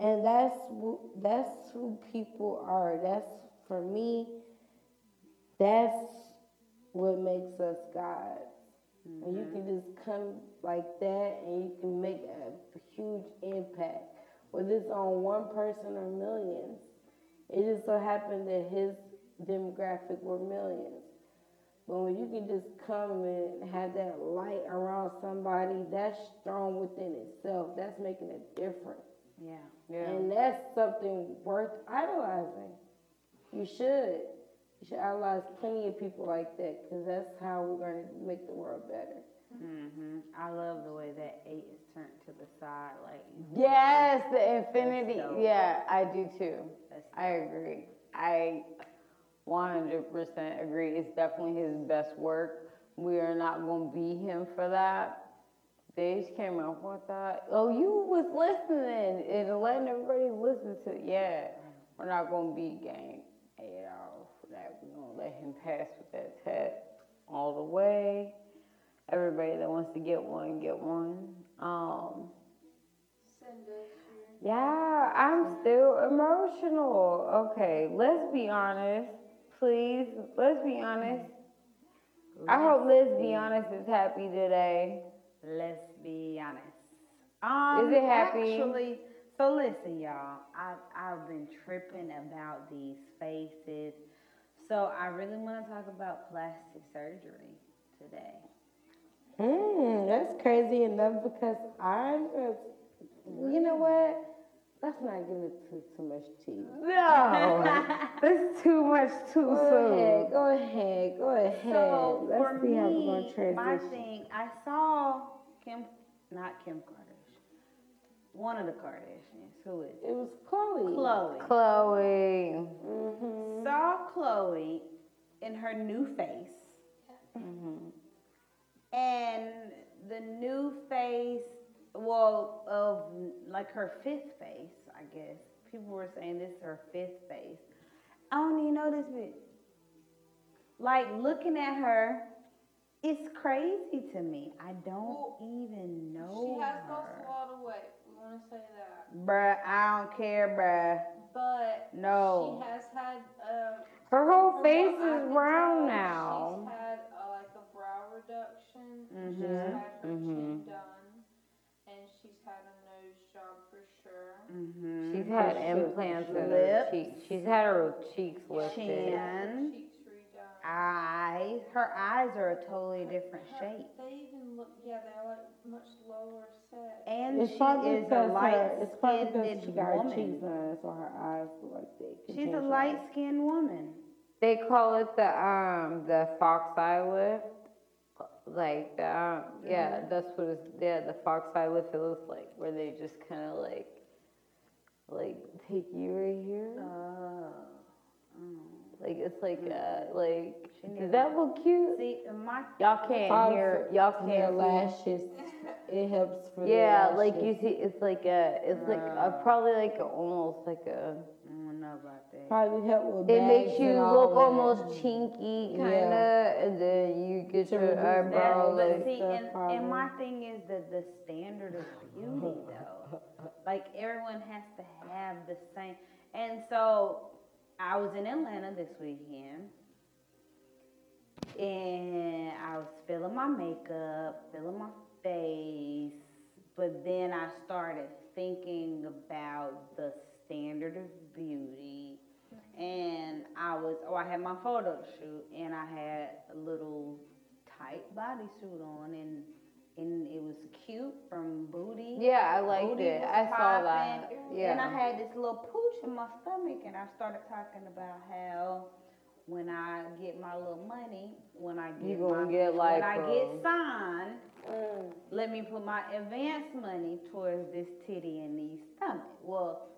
And that's that's who people are. That's for me. That's what makes us gods. And you mm-hmm. can just come like that and you can make a huge impact, whether it's on one person or millions. It just so happened that his demographic were millions. But when you can just come and have that light around somebody, that's strong within itself. That's making a difference. Yeah. Yeah. And that's something worth idolizing. You should. You should idolize plenty of people like that because that's how we're going to make the world better. Hmm I love the way that eight is turned to the side, like. Yes, the infinity. Yeah, I do too. I agree. I 100% agree. It's definitely his best work. We are not going to be him for that. They just came out with that. Oh, you was listening and letting everybody listen to. Yeah, we're not going to be gang eight hours for that. We're going to let him pass with that test all the way. Everybody that wants to get one, get one. Um, Send us your. yeah, I'm still emotional. Okay, let's be honest. Please, let's be honest. I hope Let's Be Honest is happy today. Let's be honest. Um, Is it happy? Actually, so listen, y'all. I I've been tripping about these faces, so I really want to talk about plastic surgery today. Hmm, that's crazy enough because I'm, a- you know what? Let's not get into too too much tea. No, that's too much too Go ahead, go ahead, go ahead. So Let's for see how we're me, gonna transition. my thing, I saw Kim, not Kim Kardashian, one of the Kardashians. Who is it? It was Khloe. Khloe. Khloe. Mm-hmm. Saw Khloe in her new face. And the new face, well, of like her fifth face, I guess. People were saying this is her fifth face. I don't even know this bitch. Like looking at her, it's crazy to me. I don't Well, even know. She has lost a lot of weight. We want to say that, Bruh, I don't care, bruh. but No. she has had. Uh, Her whole face is brown now. She's had uh, like a brow reduction. And She's Mhm. had her Mhm. chin done, and she's had a nose job for sure. Mm-hmm. She's had implants in her cheeks. She's had her cheeks lifted. Chin. Her cheeks redone. Eyes. Her eyes are a totally different Her- shape. They even look, yeah, they're like much lower set. And It's she is a because light her, it's probably because she got her cheeks woman. done, so her eyes look like they. She's a light skinned woman. They call it the um the fox eye lift. Like the um, yeah, that's what it's yeah, the fox eye lift it looks like where they just kinda like like take you right here. Oh. Like it's like uh like She needs does that look cute? See, my Y'all can't eyes. hear y'all can't see. lashes, it helps for the Yeah, like you see it's like a it's like a, probably like a, almost like a I don't know about that. Probably help with it makes you and all look almost chinky kinda Yeah. and then you get To your reduce that, eyebrow That, like but see, stuff and, and my thing is that the standard of beauty, though, like everyone has to have the same. And so, I was in Atlanta this weekend, and I was feeling my makeup, feeling my face, but then I started thinking about the standard of beauty. And I was, oh, I had my photo shoot, and I had a little tight bodysuit on, and and it was cute from booty. Yeah, I liked Booty it. I saw that. Yeah. And I had this little pooch in my stomach, and I started talking about how when I get my little money, when I get You gonna my, get when I get signed, mm. let me put my advance money towards this titty and these stomach. Well,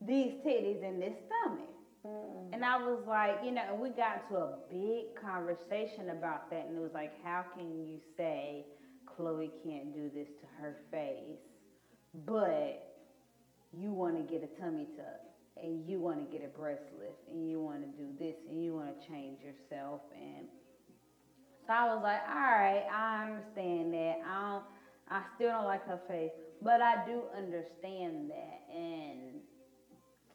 these titties and this stomach. Mm. And I was like, you know, and we got into a big conversation about that, and it was like, how can you say Khloe can't do this to her face, but you want to get a tummy tuck, and you want to get a breast lift, and you want to do this, and you want to change yourself, and so I was like, all right, I understand that. I don't, I still don't like her face, but I do understand that, and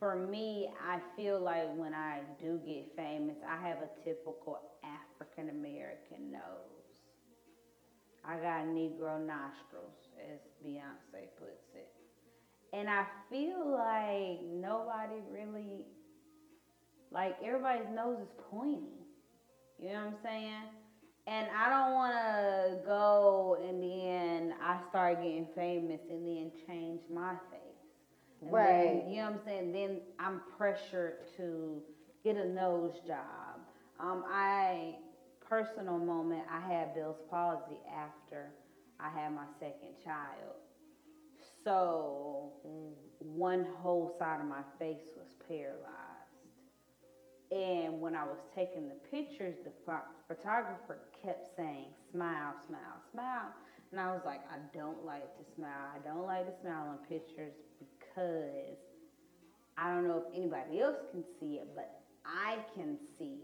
for me, I feel like when I do get famous, I have a typical African American nose. I got Negro nostrils, as Beyonce puts it. And I feel like nobody really, like everybody's nose is pointy. You know what I'm saying? And I don't want to go and then I start getting famous and then change my face. And Right. Then, you know what I'm saying? Then I'm pressured to get a nose job. Um, I personal moment, I had Bell's palsy after I had my second child. So one whole side of my face was paralyzed. And when I was taking the pictures, the pho- photographer kept saying, smile, smile, smile. And I was like, I don't like to smile. I don't like to smile on pictures because I don't know if anybody else can see it, but I can see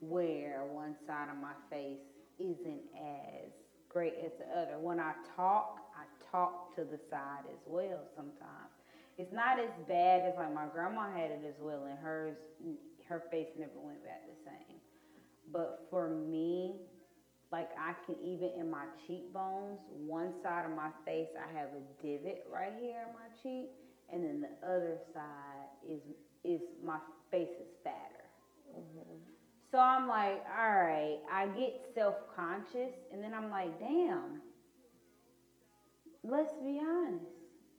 where one side of my face isn't as great as the other. When I talk, I talk to the side as well sometimes. It's not as bad as like my grandma had it as well, and hers, her face never went back the same. But for me, like I can even in my cheekbones, one side of my face I have a divot right here in my cheek, and then the other side is is my face is fatter. Mm-hmm. So I'm like, all right, I get self conscious, and then I'm like, damn. Let's be honest.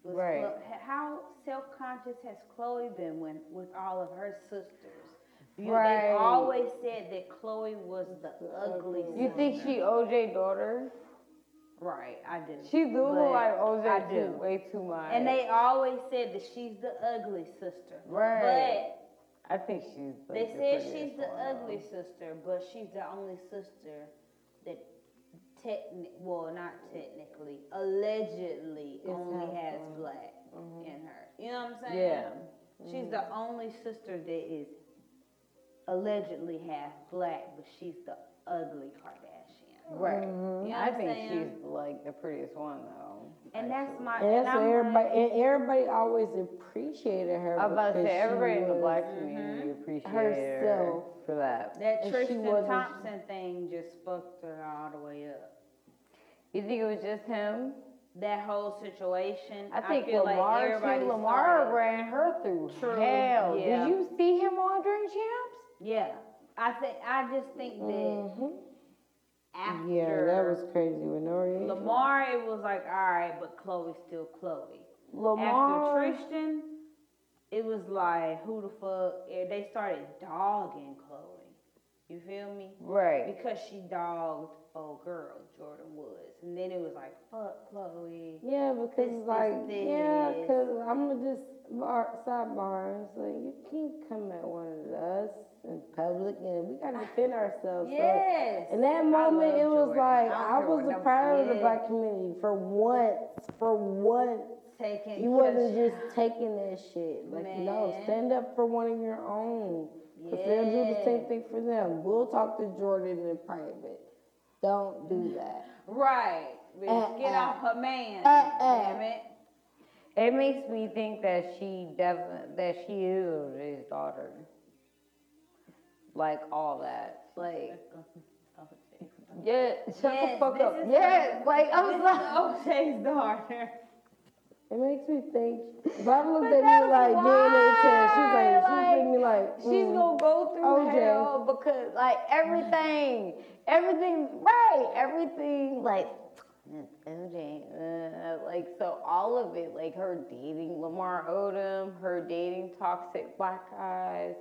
Was Right. Chlo- how self conscious has Khloe been when with all of her sisters? You, Right. They've always said that Khloe was the ugly. You think she OJ daughter? Right, I do. She do look like I OJ do. too, way too much. And they always said that she's the ugly sister. Right. But I think she's. Like, they the said she's the one, ugly sister, but she's the only sister that techni- well, not technically, allegedly Is only has black. black Mm-hmm. in her. You know what I'm saying? Yeah. She's the only sister that is allegedly half black, but she's the ugly Kardashian. Right. You know what I I'm think saying? she's like the prettiest one though. And that's my And and that's what I'm everybody, like, and everybody always appreciated her. I was about to because say she everybody in the was- black community appreciated herself. her for that. that and she Tristan wasn't- Thompson thing just fucked her all the way up. You think it was just him? that whole situation. I think feel Lamar like everybody too. Lamar started- ran her through True, hell. yeah. Did you see him on Drink Champs? Yeah, I think I just think that Mhm. After Yeah, that was crazy with Nori. Lamar, it was like all right, but Khloe's still Khloe. Lamar. After Tristan, it was like who the fuck? They started dogging Khloe. You feel me? Right. Because she dogged old girl Jordyn Woods, and then it was like fuck Khloe. Yeah, because This, like, this. yeah, because I'm gonna just bar, sidebar. It's like you can't come at one of us in public, and we gotta defend ourselves. So Yes. in that moment, it was Jordyn. like don't I was no- proud of the black community for once. For once, taking you wasn't because- just taking that shit. Like no, stand up for one of your own. Cause they'll do the same thing for them. We'll talk to Jordyn in private. Don't do that. Right. Uh, get uh. off her man. Uh, uh. Damn it. It makes me think that she definitely that she is his daughter. Like all that. Like yeah, shut the Yes, fuck up. Yes, like I was like OJ's daughter. It makes me think. Bob looked at me like DNA test. She's like, like, she's looking at me like, She's mm. gonna go through OJ. hell because like everything, everything, right? Everything like OJ, uh, like so all of it, like her dating Lamar Odom, her dating toxic black guys,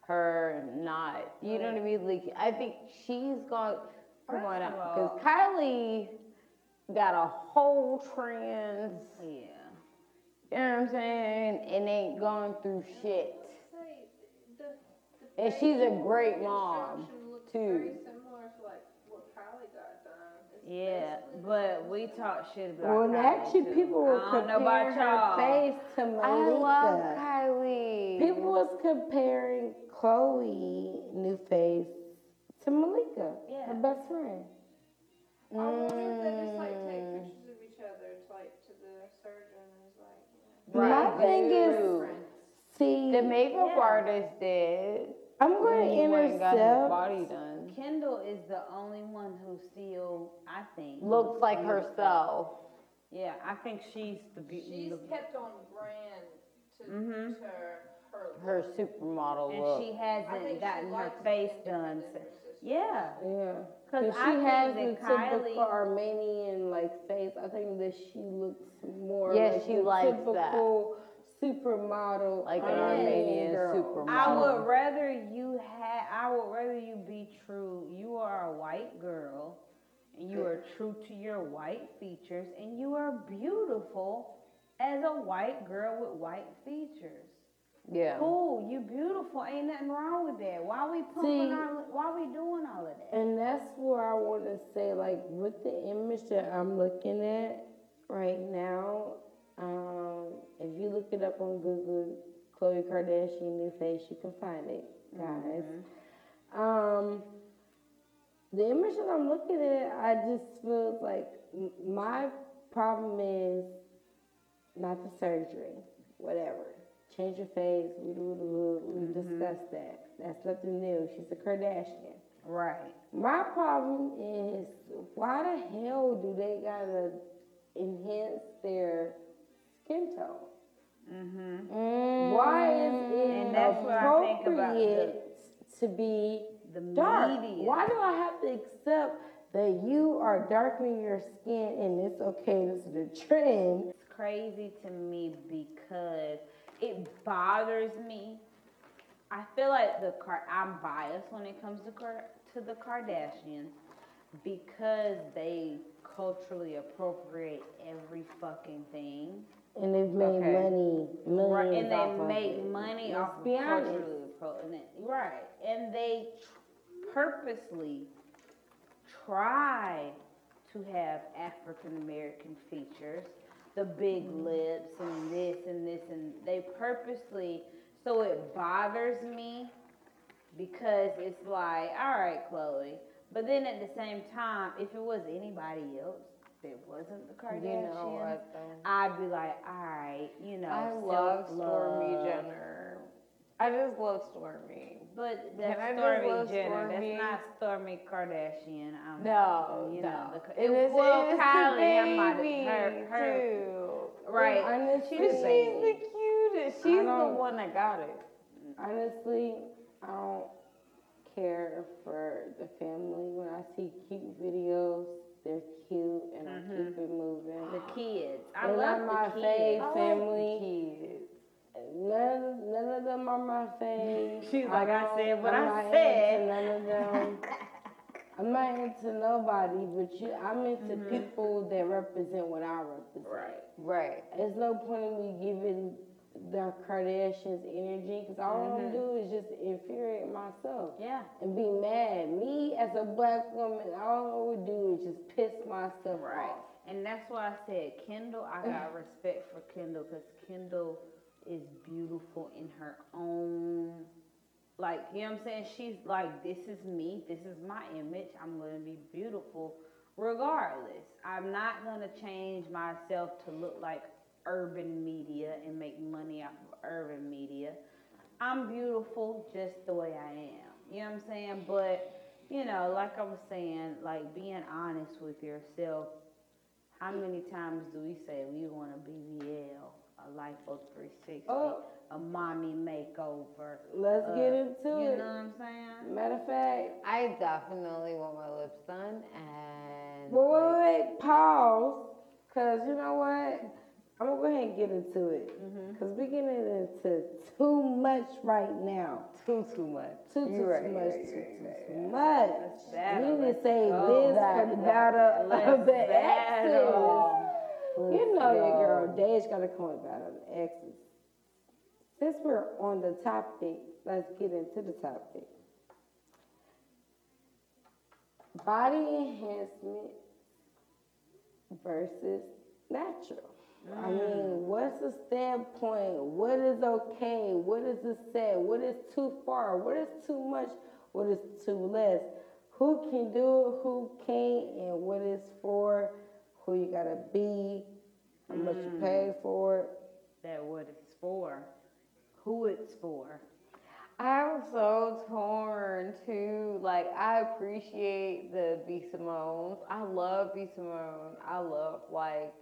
her not, you know what I mean? Like I think she's gone. Come on out, because Kylie got a whole trans. Yeah. You know what I'm saying? And ain't going through shit. Say, the, the And she's a great mom, too. Yeah, but we stuff. talk shit about Well, and Kylie, actually, too. people were I don't know about comparing her face to Malika. I love Kylie. People was comparing Khloe new face to Malika, Yeah. her best friend. I wonder if they just like Mm. take pictures of each other to like to the surgeon and it's like, you know. Right. My thing is, see, The makeup Yeah. artist did. I'm going to he went and got his intercept. body done. Kendall is the only one who still, I think, Looks like herself. Yeah, I think she's the beauty. She's kept on brand to, Mhm. to her. Her supermodel and look. she hasn't think she gotten her face done. different so- than her sister. Yeah, Yeah. because Because she think has that the typical Kylie. Armenian like face. I think that she looks more Yes, like she the likes that. Supermodel, Like an. Armenian girl. supermodel. I would rather you had. I would rather you be true. You are a white girl, and you are true to your white features, and you are beautiful as a white girl with white features. Yeah. Cool, you beautiful. Ain't nothing wrong with that. Why we pumping See- our? Why we doing all of that? And that's where I want to say, like, with the image that I'm looking at right now, um, if you look it up on Google, Khloe Kardashian new face, you can find it, guys. Um, the image that I'm looking at, I just feel like my problem is not the surgery, whatever. Change your face, we do we discussed that. That's nothing new. She's a Kardashian. Right. My problem is why the hell do they gotta enhance their skin tone? Mm-hmm. Why is it And that's what I think about the- appropriate to be The dark? media. Why do I have to accept that you are darkening your skin and it's okay, this is the trend? It's crazy to me because it bothers me. I feel like the car. I'm biased when it comes to Kar- to the Kardashians because they culturally appropriate every fucking thing. And they've made Okay. money, millions Right, and off they of make it. money Let's off be of honest. culturally appropriate. Right, and they purposely try to have African American features, the big Mm-hmm. lips and this and this, and they purposely. So it bothers me because it's like, all right, Khloe. But then at the same time, if it was anybody else that wasn't the You know what? I'd be like, all right, you know, I love Stormi self-love. Jenner. I just love Stormi. But Can that's I just Stormi Jenner. Stormi? That's not Stormi Kardashian. Um, No, you no. know, the, it, it's, well, it's Kylie, I'm the not baby her, her, too. right? Honestly, She's She's the the cutest. She's the one that got it. Honestly, I don't care for the family. When I see cute videos, they're cute and I keep it moving. The kids. I They're love not my the fave kids. family. None, none of them are my fave. She's like, I don't- said what I'm I said. None of them. I'm not into nobody, but you, I'm into Mm-hmm. people that represent what I represent. Right. Right. There's no point in me giving the Kardashians energy because all I'm mm-hmm. do is just infuriate myself Yeah. and be mad. Me as a black woman, all I would do is just piss myself Right. off. And that's why I said Kendall, I got respect for Kendall because Kendall is beautiful in her own, like, you know what I'm saying? She's like, this is me, this is my image, I'm going to be beautiful regardless. I'm not going to change myself to look like urban media and make money off of urban media. I'm beautiful just the way I am. You know what I'm saying? But, you know, like I was saying, like being honest with yourself how many times do we say we want a BBL, a lipo 360, Oh. a mommy makeover? Let's uh, get into You it. You know what I'm saying? Matter of fact, I definitely want my lips done and wait, wait, wait, pause. Because you know what? I'm to go ahead and get into it. Mm-hmm. Because we're getting into too much right now. too too much. Too, too, right, too much, right, too, right, too, too right. much. We need to let's save this for the battle of the exes. You know your girl, Dej got to come with battle of the exes. Since we're on the topic, let's get into the topic. Body enhancement versus natural. I mean, mm. what's the standpoint? What is okay? What is the set? What is too far? What is too much? What is too less? Who can do it? Who can't? And what is for? Who you gotta be? How much you pay mm. for it? That what it's for, who it's for. I'm so torn too. Like I appreciate the B Simone's. I love B Simone. I love like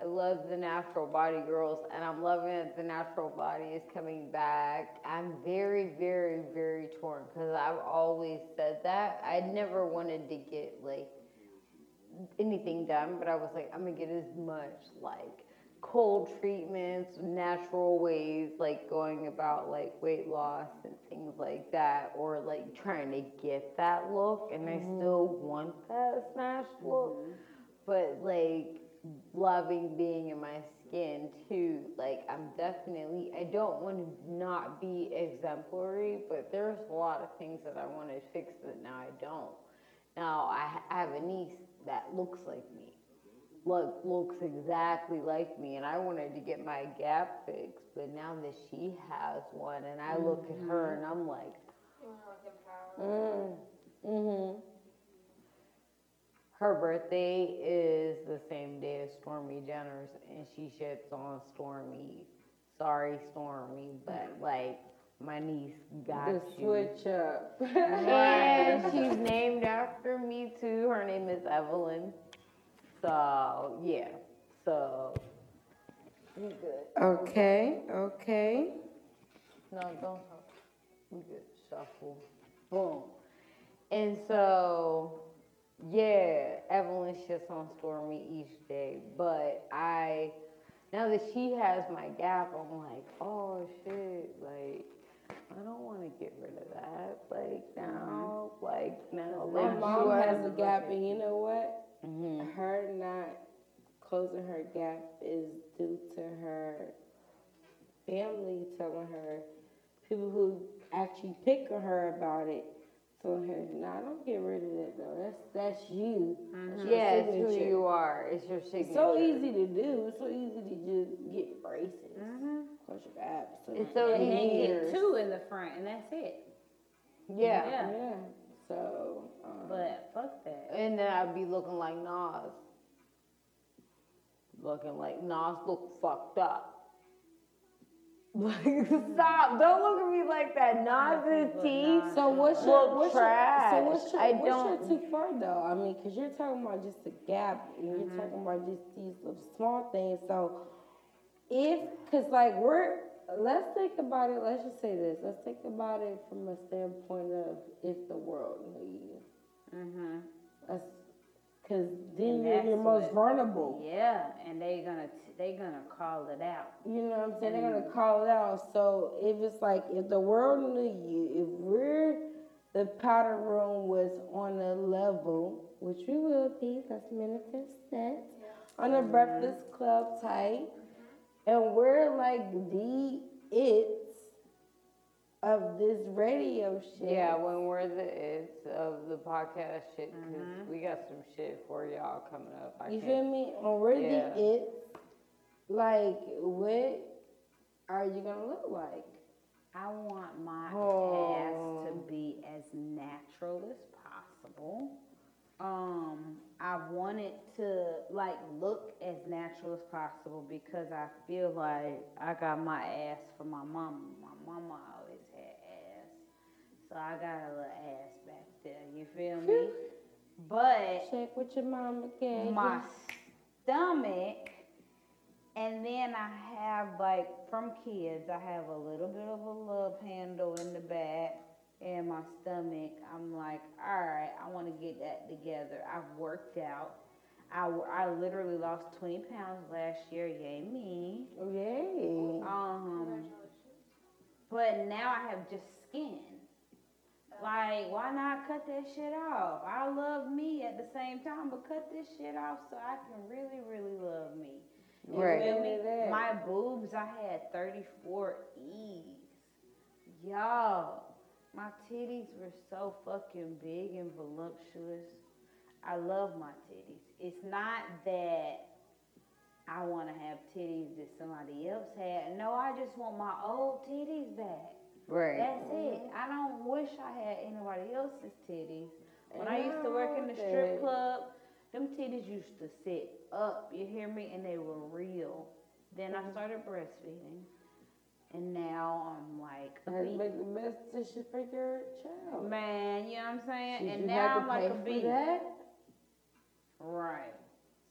I love the natural body girls and I'm loving that the natural body is coming back. I'm very, very, very torn because I've always said that. I never wanted to get like anything done, but I was like, I'm gonna get as much like cold treatments, natural ways, like going about like weight loss and things like that, or like trying to get that look, and I mm-hmm. still want that snatched look, mm-hmm. but like loving being in my skin too. Like I'm definitely, I don't want to not be exemplary, but there's a lot of things that I want to fix that now I don't. Now I I have a niece that looks like me look looks exactly like me and I wanted to get my gap fixed, but now that she has one and I look at her and I'm like, You wanna like empower. Mm. Mm-hmm. Her birthday is the same day as Stormi Jenner's and she shits on Stormi. Sorry, Stormi, but like my niece got The you. switch up. And she's named after me too. Her name is Evelyn. So yeah. So we good. okay, okay. No, don't. We good. Shuffle. Boom. And so yeah, Evelyn shits on Stormi each day. But I now that she has my gap, I'm like, oh shit, like I don't want to get rid of that. Like now, like now, My like mom has as a gap, and you know what? Mhm. Her not closing her gap is due to her family telling her, people who actually pick on her about it, telling her, "Nah, don't get rid of that though. That's that's you. That's your Yeah, it's who you are. It's your signature. It's so easy to do. It's so easy to just get braces, Mm-hmm. close your gap. So It's so And then get two in the front, and that's it. Yeah. Yeah. yeah. So, um, But fuck that. And then I'd be looking like Nas. Looking like Nas look fucked up. Like, stop. Don't look at me like that. Nas's Look, teeth. So what's Look your what's trash. Your, so what's your I what's don't- your too far though? I mean, because you're talking about just a gap, and you're talking about just these little small things. So if, because like we're, let's think about it. Let's just say this. Let's think about it from a standpoint of if the world knew you. Mm-hmm. That's because then And you're that's your most what- vulnerable. Yeah, and they gonna they gonna call it out. You know what I'm saying? They're gonna call it out. So if it's like if the world knew you, if we're the powder room was on a level, which we will be, let's manifest that, on a mm-hmm. Breakfast Club type, and we're like the it's of this radio shit. Yeah, when we're the it's of the podcast shit, because we got some shit for y'all coming up. I You can't- feel me? When we're Yeah. the it's, like what are you gonna look like? I want my Oh. ass to be as natural as possible. Um, I want it to like look as natural as possible because I feel like I got my ass from my mama. My mama always had ass, so I got a little ass back there. You feel me? But Check what your mama gave my stomach, and then I have like from kids, I have a little bit of a love handle in the back, and my stomach. I'm like, all right, I want to get that together. I've worked out. I, I literally lost 20 pounds last year. Yay me. Yay. Um, but now I have just skin. Like, why not cut that shit off? I love me at the same time, but cut this shit off so I can really, really love me. You Right. feel me? Feel me there. My boobs, I had 34 E's. Y'all, my titties were so fucking big and voluptuous. I love my titties. It's not that I want to have titties that somebody else had. No, I just want my old titties back. Right. That's it. I don't wish I had anybody else's titties. When I used to work in the strip club, them titties used to sit up, you hear me? And they were real. Then I started breastfeeding. And now I'm like a to beat. make the decision for your child. Man, you know what I'm saying? Did and now I'm like a beat. that? Right.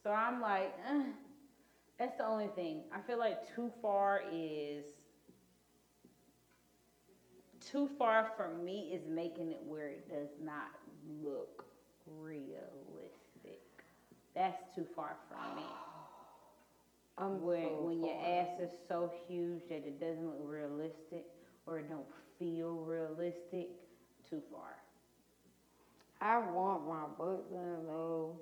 So I'm like, eh. that's the only thing. I feel like too far is too far for me is making it where it does not look realistic. That's too far for me. I'm when so when your ass is so huge that it doesn't look realistic or it don't feel realistic, too far. I want my butt done though.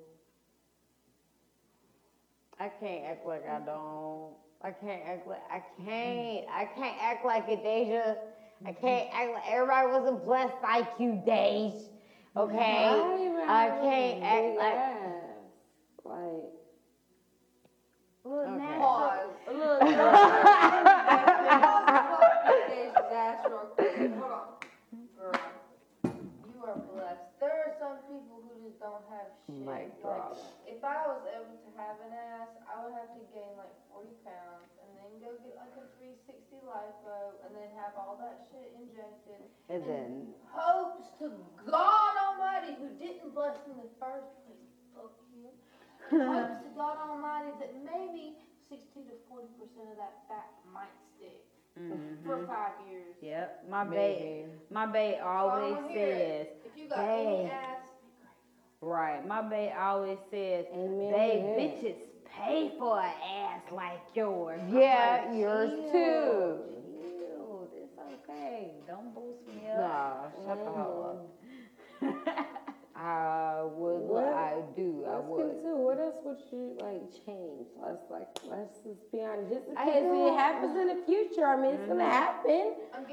I can't act like I don't. I can't act like I can't. I can't act like it, Deja. I can't act like everybody wasn't blessed like you, Deja. Okay? I don't I can't act big like- Like, Look, Okay. now, Pause. look, Hold on. Girl, you are blessed. There are some people who just don't have shit. Oh Mic Like, if I was able to have an ass, I would have to gain like 40 pounds and then go get like a 360 lipo and then have all that shit injected. And then Hopes to God Almighty who didn't bless me in the first place. Fuck you. Hopes to God Almighty that maybe 60 to 40 percent of that fat might stick for Mhm. five years. Yep, my babe, my babe always wanna says, it. If you got any ass, right, my babe always says, amen. babe, bitches pay for an ass like yours. Yeah, like, yours "Chill, too." Chill, it's okay, don't boost me up. Nah, shut the hell up. I would, What? I do, I would. get into it. what else would you like change? Let's like let's just be honest. Just in I case know. it happens in the future. I mean, it's gonna mm-hmm. happen.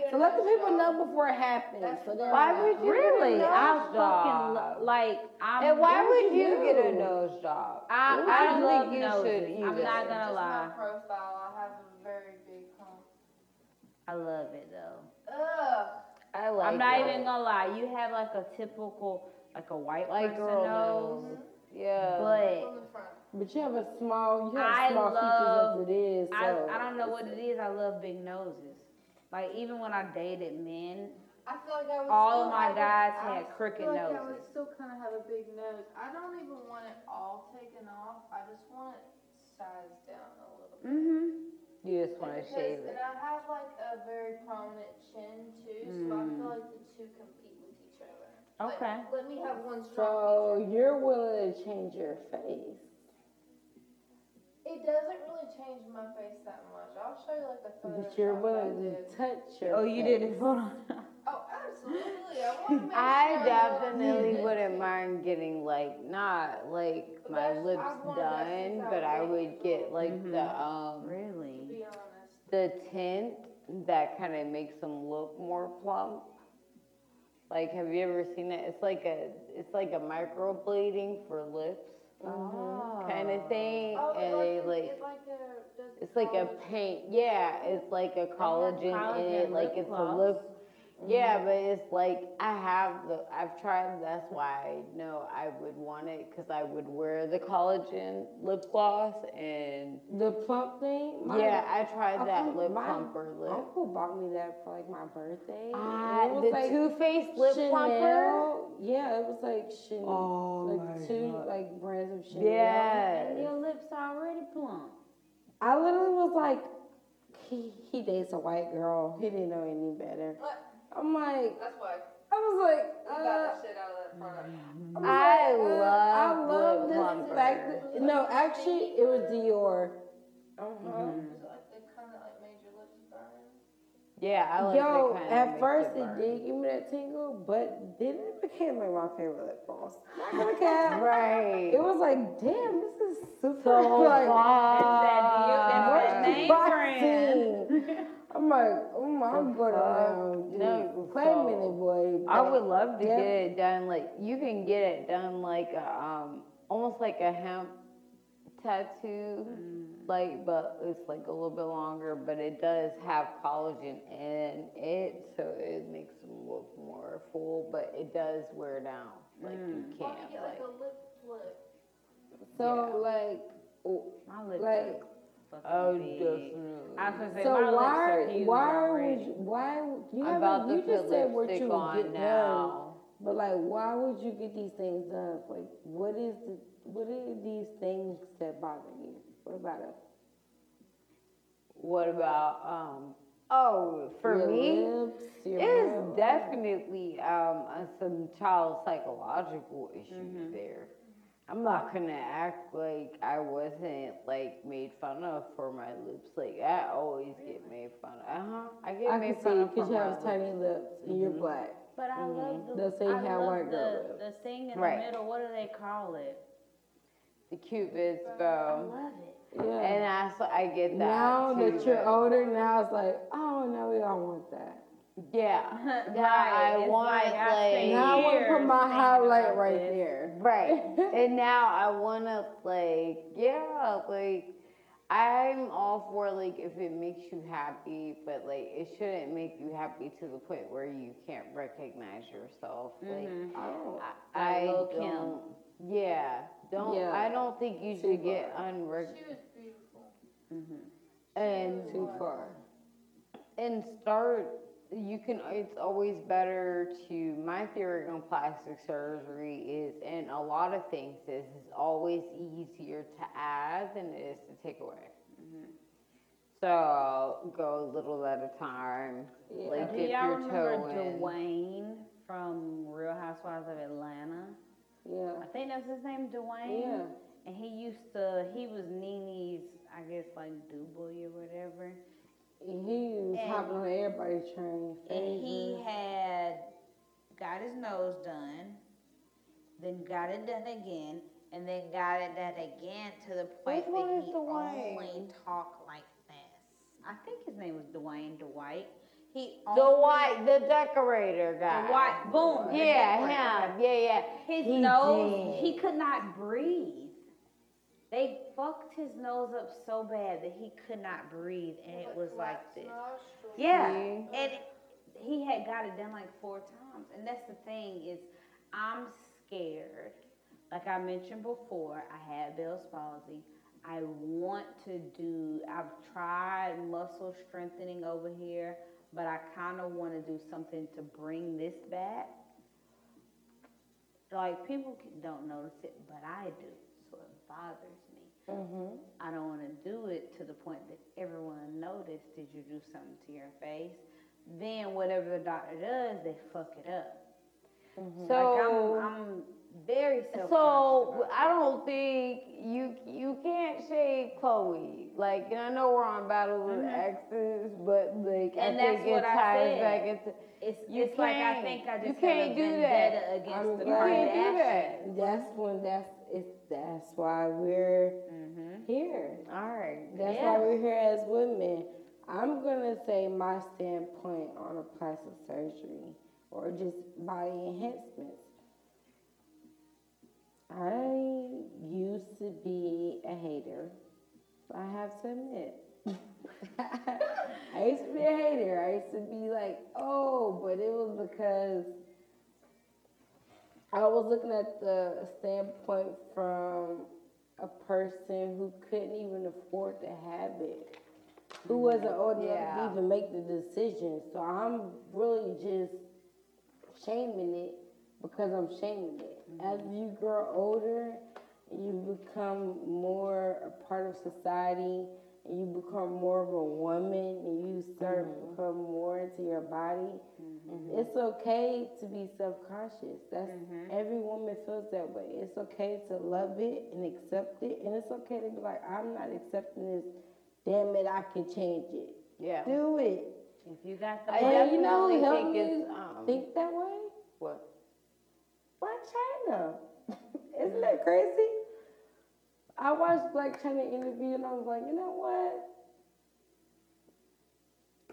So let the people job. know before it happens. That's So Why like, would you Really, get a I nose fucking like. I'm, And why would would you you get a nose job? I, I I don't love think you noses. should I'm either. not gonna Just lie. my profile, I have a very big hump. I love it though. Ugh. I like I'm not it. even gonna lie. You have like a typical, like a white like person girl nose, nose. Yeah. but From the front. But you have a small, you have I small love- features as it is. So. I, I don't know what it is. I love big noses. Like even when I dated men, I feel like I was All still of my have a- guys I had crooked feel like I noses. would still kind of have a big nose. I don't even want it all taken off. I just want it sized down a little bit. mm-hmm. You just want to Because- shave it. And I have like a very prominent chin too, so I Mm. feel like the two compete with each Okay. let me have one strong So feature. you're willing to change your face. It doesn't really change my face that much. I'll show you like a photo. But you're willing to touch your Oh, you did it. Hold on. Oh, absolutely. I want to make I sure definitely that- wouldn't mind getting like not like my That's- lips I've wanted that since done, I but was I would years get old. like the um To Really? be honest. the tint that kind of makes them look more plump. Like, have you ever seen it? It's like a it's like a microblading for lips kind of thing, Oh, and they like, like it like a, it's like a paint. Yeah, it's like a collagen, in it. Like it's a lip. Yeah, but it's like I have the. I've tried. That's why I know I would want it because I would wear the collagen lip gloss and The plump thing? My- yeah, I tried that lip my plumper lip. Uncle bought me that for like my birthday. Ah, It was the like Too Faced lip plumper. Yeah, it was like Chanel. Oh like my two God. like brands of Chanel. Yeah, And your lips are already plump. I literally was like, he he dates a white girl. He didn't know any better. What? I'm like, That's why I was like, you uh, got the shit out of that product. I, was I uh, love I love lip this plumper. fact that, no, actually, it was Dior. Is it like they kind of like made your lips burn? Yeah, I like Yo, it kinda at makes first it it burn. did give me that tingle, but then it became like my favorite lip gloss. Not gonna cap. Right. It was like, damn, this is super. So like, That's that Dior, that's where's that the name brand. I'm like, oh my, I'm going around No, no, claiming so- it, boy. I would love to Yeah. get it done. Like you can get it done like a, um almost like a hemp tattoo, like but it's like a little bit longer, but it does have collagen in it, so it makes them look more full, but it does wear down. Like you can't don't you get like. like a lip flip? So like, My lips Like- are fucking Oh, big. definitely. I was gonna say so my lips why, are huge why would already. you, why you I'm about you just said what you would on get done, but like, why would you get these things done? Like, what is the, what are these things that bother you? What about it? What about um? Oh, for Your me. lips, your It's mouth? definitely um, uh, some child psychological issues Mm-hmm. there. I'm not gonna act like I wasn't like made fun of for my lips. Like I always get made fun of. Uh huh. I get I made can fun see of because you have lips. tiny lips and you're Mhm. black. But I love the, They'll say I have love white girl the, the thing in Right. the middle, what do they call it? The cupid's bow. I bow. love it. Yeah. And that's I get that. now too, that you're but- older, now it's like, oh, now we all want that. Yeah. Right, Now I it's want like like. Now I want to put my highlight right this. there. Right. and now I wanna like, yeah, like I'm all for like if it makes you happy, but like it shouldn't make you happy to the point where you can't recognize yourself. Like Mhm. I don't. I, I don't. Yeah. Don't. Yeah. I don't think you Too should get far. unrecognized. She was beautiful. And Too far. and start you can it's always better to my theory on plastic surgery is and a lot of things is it's always easier to add than it is to take away mm-hmm. so go a little at a time Yeah. like dip y'all your toe in Dwayne from Real Housewives of Atlanta? Yeah. I think that's his name, Dwayne. Yeah. And he used to, he was Nene's, I guess, like double or whatever. Was And- hopping on everybody's train. And he had got his nose done, then got it done again, and then got it done again to the point Which that he Dwayne? only talked like this. I think his name was Dwayne Dwight. He the white the decorator guy Dwight, boom. yeah him yeah yeah His He nose, did. he could not breathe. They fucked his nose up so bad that he could not breathe, and it was like this. Nostrils. Yeah, See? and he had got it done like four times, and that's the thing is, I'm scared. Like I mentioned before, I had Bell's palsy. I want to do. I've tried muscle strengthening over here, but I kind of want to do something to bring this back. Like people don't notice it, but I do, so it bothers me. Mhm. I don't want to do it to the point that everyone noticed. Did you do something to your face? Then whatever the doctor does, they fuck it up. so like I'm, I'm very. So I don't think you you can't shade Khloe. Like, and I know we're on battle with exes, but like And I that's think it what I ties said. back into. it's you it's like I think I You just can't do that. vendetta against I'm the glad- You can't do Kardashians. that. That's when that's it's that's why we're Mm-hmm. here. All right. That's Yeah. why we're here as women. I'm gonna say my standpoint on a plastic surgery or just body enhancements. I used to be a hater. I have to admit. I used to be a hater. I used to be like, oh, but it was because I was looking at the standpoint from a person who couldn't even afford to have it, who mm-hmm. wasn't old enough Yeah. to even make the decision. So I'm really just shaming it because I'm shaming it. Mm-hmm. As you grow older, you become more a part of society, you become more of a woman, and you start to become more into your body. Mm-hmm. It's okay to be self-conscious. That's mm-hmm. every woman feels that way. It's okay to love it and accept it, and it's okay to be like, I'm not accepting this. Damn it, I can change it. Yeah. Do it. If you got the And you know, help think me um, think that way. What? Why China. Isn't that crazy? I watched Blac Chyna interview and I was like, you know what?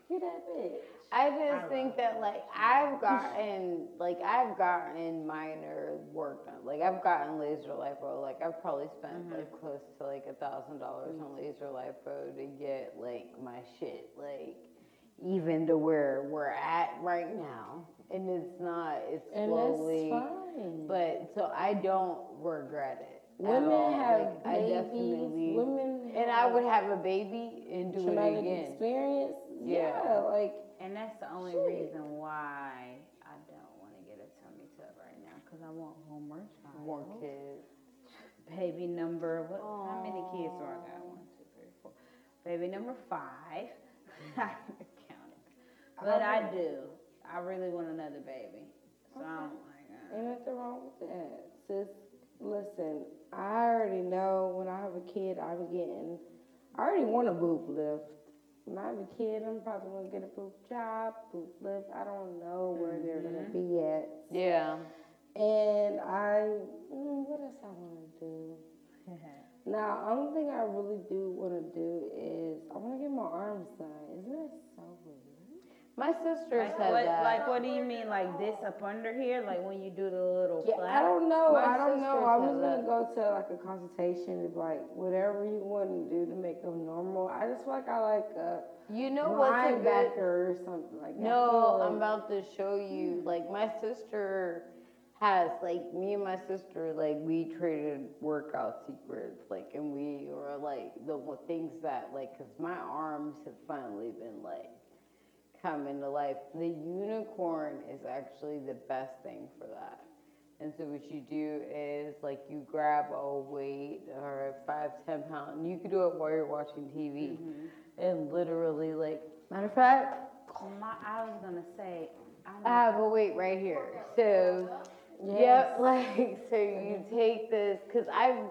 Get that bitch. I just think that like I've gotten like I've gotten minor work done. Like I've gotten laser lipo. Like I've probably spent mm-hmm. like close to like a thousand dollars on mm-hmm. laser lipo to get like my shit like even to where we're at right now. And it's not. It's And slowly. fine. But so I don't regret it. At women all. have Like, I babies. definitely. Women and I would have a baby and do it traumatic again. experience. Yeah. Yeah, like And that's the only Shit. reason why I don't want to get a tummy tuck right now, because I want more child. More kids. Baby number, what, how many kids do I got? One, two, three, four. Baby number five. I haven't counted. But I do. I really want another baby. So I'm like, uh, Ain't nothing wrong with that. Sis, Listen, I already know when I have a kid, I'm getting. I already want a boob lift. When I have a kid, I'm probably gonna get a boob job, boob lift. I don't know where mm-hmm. they're gonna mm-hmm. be at. Yeah. And I, mm, what else I want to do? now, only thing I really do want to do is I want to get my arms done. Isn't that so weird? My sister Like said what, that. like what do you mean, like this up under here, like when you do the little Yeah, flap? I don't know. My I don't know. I said was gonna that. go to like a consultation of like whatever you want to do to make them normal. I just feel like I like a you know what's a good linebacker or something like that. No, feel I'm about to show you. Like my sister has like me and my sister like we traded workout secrets like and we were like the things that like because my arms have finally been like coming into life. The unicorn is actually the best thing for that. And so what you do is like you grab a weight or a five, ten pound, and you can do it while you're watching TV. Mm-hmm. And literally like, matter of fact, My, I was gonna say, I'm, I have a weight right here. So, yep, like so you mm-hmm. take this because I've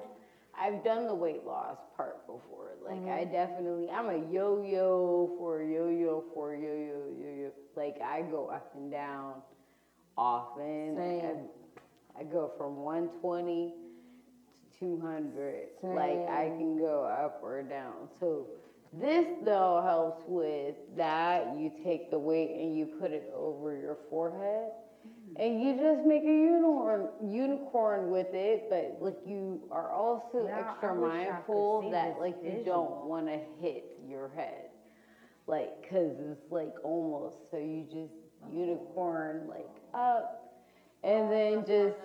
I've done the weight loss part before. Like I mm-hmm. definitely I'm a yo-yo for yo-yo for yo-yo yo-yo. Like I go up and down often. Same. I, I go from 120 to 200. Like I can go up or down. So this though helps with that. You take the weight and you put it over your forehead. And you just make a unicorn, unicorn with it, but like you are also Now, I extra wish I could mindful see that this like you don't want to hit your head, like cause it's like almost so you just unicorn like up, and then just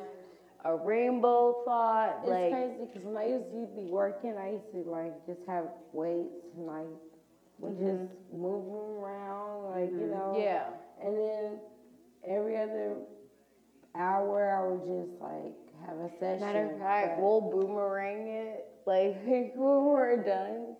a rainbow thought It's like crazy because when I used to be working, I used to like just have weights and I would mm-hmm. just move them around, like you mm-hmm. know. yeah. And then every other hour, I would just like have a session. Matter of fact, we'll boomerang it. Like when we're done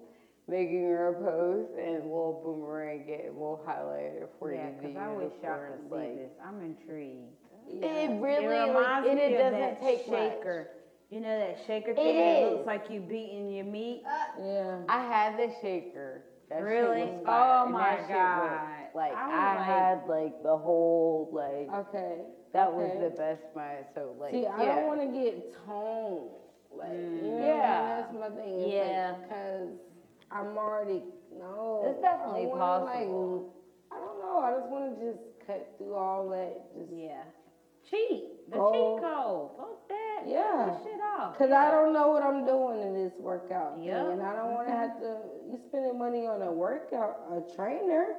making our post, and we'll boomerang it. and We'll highlight it for yeah, you. cause I wish y'all could see like- this. I'm intrigued. It really, it like, reminds and me it of doesn't that take much. shaker. You know that shaker It thing that is. looks like you beating your meat? Uh, yeah. I had the shaker. That Really? Oh my God. Like I I, like- had like the whole like Okay. that was the best my so like See, I yeah. don't want to get toned. Like, you know, mm. Yeah. That's my thing. It's Yeah. Because I'm already no. It's definitely I wanna, possible. Like, I don't know. I just want to just cut through all that. Just Yeah. Cheat. The Oh. cheat code. Fuck that. Yeah. shit off. Cause I don't know what I'm doing in this workout Yeah. and I don't want to mm-hmm. have to. You spending money on a workout, a trainer.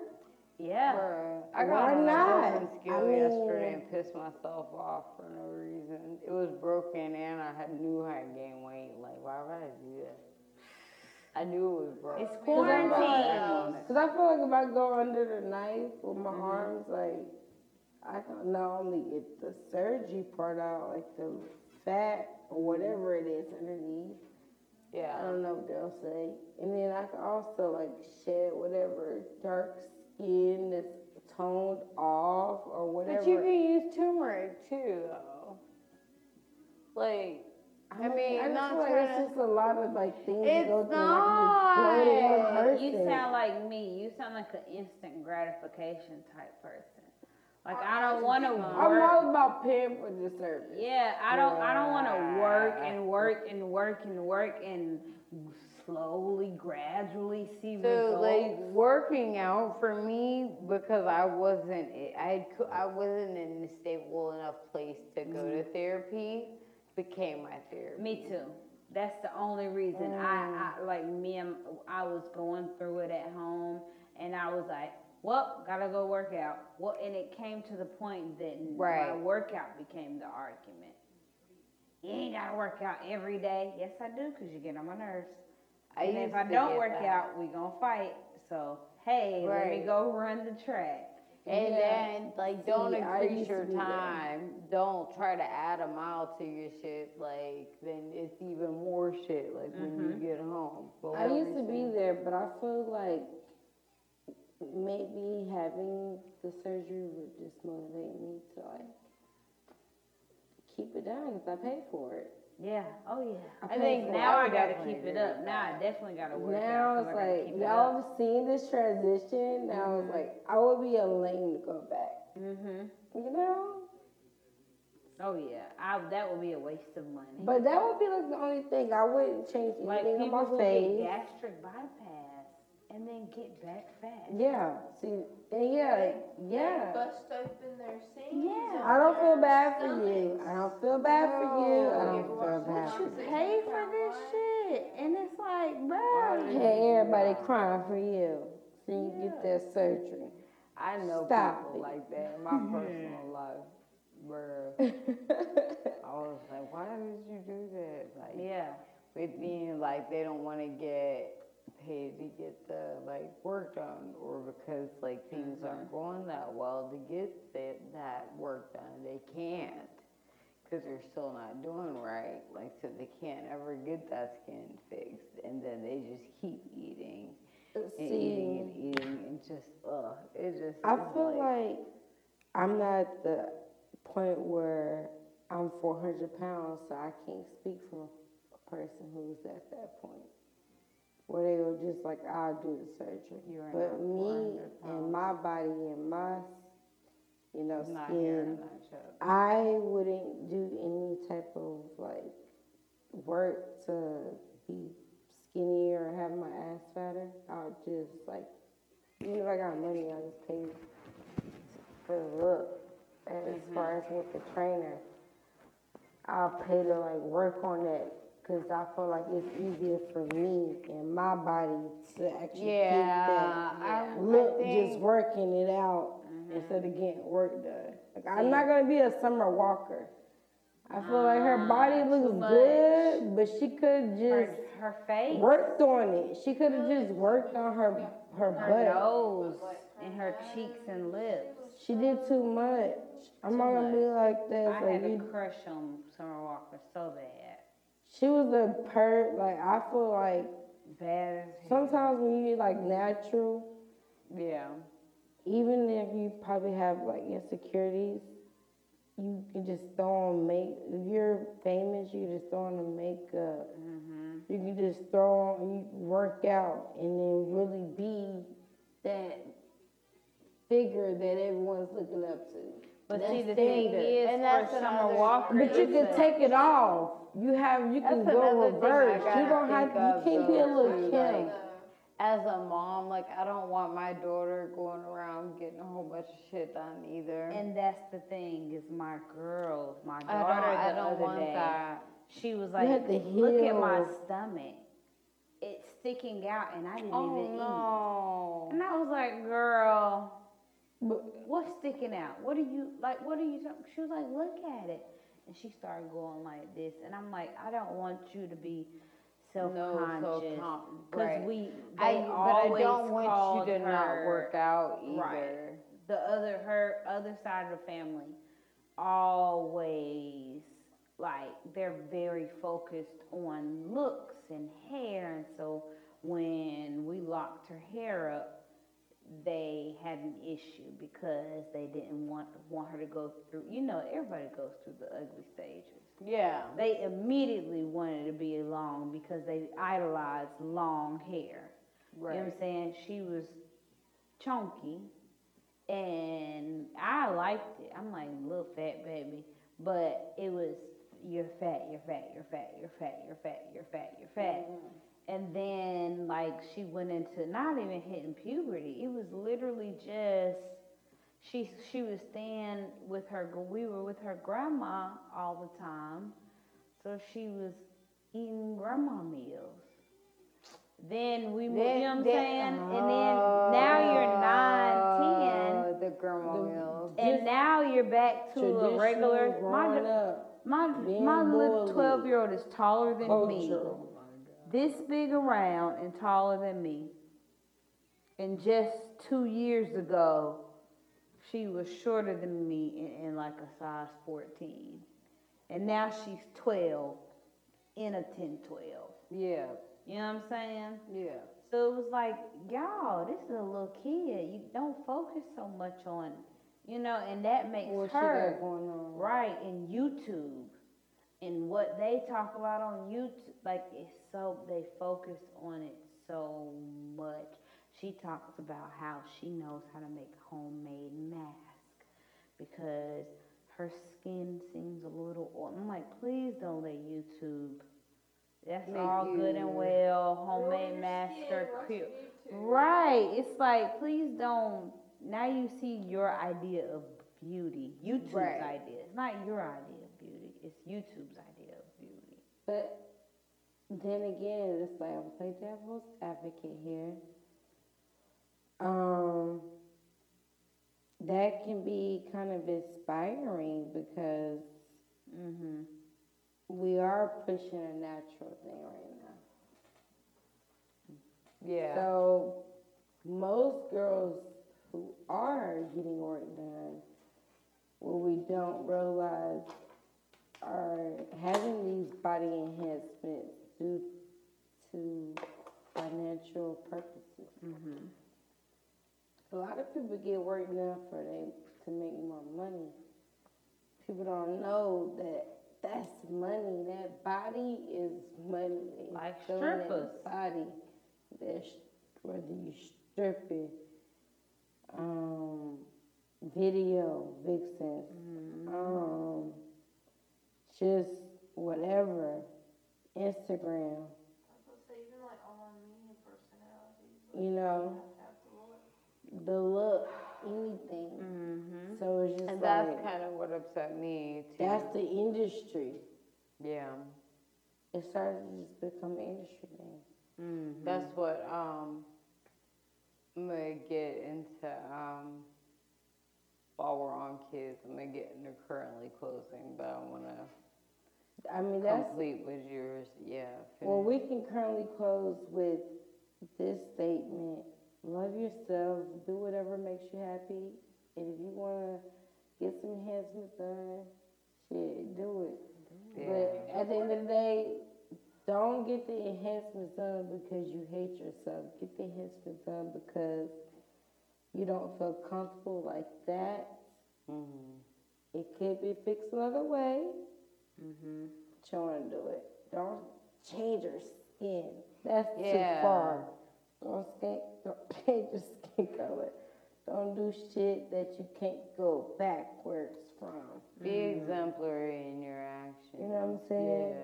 Yeah. Bruh, I got on not? a broken I mean- yesterday and pissed myself off for no reason. It was broken and I had knew I had gained weight. Like, why would I do that? I knew it was broken. It's quarantine. Cause I feel like if I go under the knife with my mm-hmm. arms, like I can not only get the surgery part out, like the fat or whatever it is underneath. Yeah. I don't know what they'll say. And then I can also like shed whatever dark skin that's toned off or whatever. But you can use turmeric too, though. Like, I mean, I not feel like it's just a lot of like things It's go through. Like, you just go to one not. You sound like me. You sound like an instant gratification type person. Like I don't want to work. I'm all about paying for the service. Yeah, I don't. I don't want to work and work and work and work and slowly, gradually see So results. like working out for me because I wasn't I I wasn't in a stable enough place to go to mm-hmm. therapy became my therapy. Me too. That's the only reason I, mm. I like me and I was going through it at home, and I was like, "Well, gotta go work out." Well, and it came to the point that my workout became the argument. You ain't gotta work out every day. Yes, I do, cause you get on my nerves. I and used if I to don't get work that. out, we gonna fight. So hey, let me Right. go run the track. And Yeah. then like don't See, I increase used to your time. Don't try to add a mile to your shit. Like then it's even more shit. Like when you mm-hmm. get home. For I used to be reason? there, but I feel like maybe having the surgery would just motivate me to like keep it down because I paid for it. Yeah. Oh yeah. I think now I I gotta keep it up. Now I definitely gotta work Now it's I like y'all have seen this transition. Now it's like I would be a lame to go back. Mhm. You know, Oh yeah. I that would be a waste of money. but that would be like the only thing. I wouldn't change like anything people on my get face. gastric bypass and then get back fat. Yeah. See, and yeah, yeah. Bust open their seams. Yeah. I don't feel and bad for you. I don't feel bad for you. I don't feel bad for You you. pay for this shit, and it's like, bro. Hey, everybody crying for you. So you can get that surgery. I know Stop people it. like that in my personal life, where I was like, why did you do that? Like, Yeah. with being like they don't want to get paid to get the like work done or because like things aren't mm-hmm. going that well to get that, that work done they can't because they're still not doing right like so they can't ever get that skin fixed and then they just keep eating uh, and eating and eating and just ugh it just I feel like I'm not at the point where I'm 400 pounds, so I can't speak for a person who's at that point. Where they were just like, I'll do the surgery. You are but me and my body and my, you know, not skin, and not chub. I wouldn't do any type of like work to be skinnier or have my ass fatter. I would just like, even if I got money, I just pay for the look. And as far as with the trainer, I'll pay to like work on that because I feel like it's easier for me and my body to actually yeah, I, that look I think, just working it out instead of mm-hmm. getting work done. Like I'm not gonna be a summer walker. I feel like her ah, body looks good, but she could just her face, worked on it. She could have just worked on her her her butt. nose, and her cheeks and lips. She did too much. I'm Too not gonna be like that. I Like had a you, crush on Summer Walker so bad. She was a per. Like I feel like Bad sometimes when you like natural, yeah. even if you probably have like insecurities, you can just throw on make. If you're famous, you can just throw on the makeup. Mm-hmm. You can just throw on, you work out, and then really be that figure that everyone's looking up to. But see, the thing standard. is, And that's for Summer another- Walker, But you can take it off. You have, you can That's go another thing I reverse. You gotta don't have, think you of, can't be a though, little too, like- As a mom, like I don't want my daughter going around getting a whole bunch of shit done either. And that's the thing is my girls, my I don't, daughter I the don't other want day, that. she was like, have to look at my heal. stomach. It's sticking out and I didn't Oh even eat. no. And I was like, girl, But what's sticking out? What are you, like, what are you, talking-" she was like, look at it. And she started going like this. And I'm like, I don't want you to be self-conscious. so Cause right. we, I, but I don't want you to not work out either. Right. the other her other side of the family always like they're very focused on looks and hair and so when we locked her hair up they had an issue because they didn't want want her to go through you know everybody goes through the ugly stages Yeah. they immediately wanted to be long because they idolized long hair Right. you know what I'm saying? She was chunky and I liked it. I'm like, little fat baby. But it was, you're fat, you're fat, you're fat, you're fat, you're fat, you're fat, you're fat. Mm-hmm. And then, like, she went into not even hitting puberty. It was literally just, she, she was staying with her, we were with her grandma all the time. So she was eating grandma meals. Then we moved, you know what I'm saying? And then now you're nine, Oh, The grandma The- meals. ten, and now you're back to a regular. growing My, up, my, being my little 12 year old is taller than me, culture. This big around and taller than me. And just two years ago, she was shorter than me and, and like a size 14. And now she's 12 in a 10 12. Yeah. You know what I'm saying? Yeah. So it was like, y'all, this is a little kid. You don't focus so much on, you know, and that makes What her going on. right in YouTube. And what they talk about on YouTube, like it's so they focus on it so much. She talks about how she knows how to make homemade mask because her skin seems a little oily. I'm like, please don't let YouTube. That's Make all good and well, homemade masks are cute. Right. It's like, please don't. Now you see your idea of beauty, YouTube's Right. idea. It's not your idea. It's YouTube's idea of beauty. But then again, it's like I'm play devil's advocate here. Um, that can be kind of inspiring because Mm-hmm. we are pushing a natural thing right now. Yeah. So most girls who are getting work done, what we don't realize are having these body enhancements due to financial purposes. Mm-hmm. A lot of people get work done for they to make more money. People don't know that that's money. That body is money. Like that strippers. Body. That's whether you stripping, um, video vixens, um, just whatever, Instagram. I was gonna say, even like online media personalities. You know, Have to look. the look, anything. Mm-hmm. So it's just And like that's kind of what upset me too. that's the industry. yeah. It started to just become an industry thing. Mm-hmm. That's what um I'm gonna get into um while we're on kids, I'm gonna get into currently closing, but I wanna I mean, that's complete with yours, yeah. well, we can currently close with this statement: love yourself, do whatever makes you happy, and if you wanna get some enhancements done, shit, do it. But at the end of the day, don't get the enhancements done because you hate yourself. Get the enhancements done because you don't feel comfortable like that. Mhm. It could be fixed another way. Mm-hmm. But you want to do it. Don't change your skin. That's Yeah. too far. Don't, skin, don't change your skin color. Don't do shit that you can't go backwards from. Be exemplary in your actions. You know what I'm saying?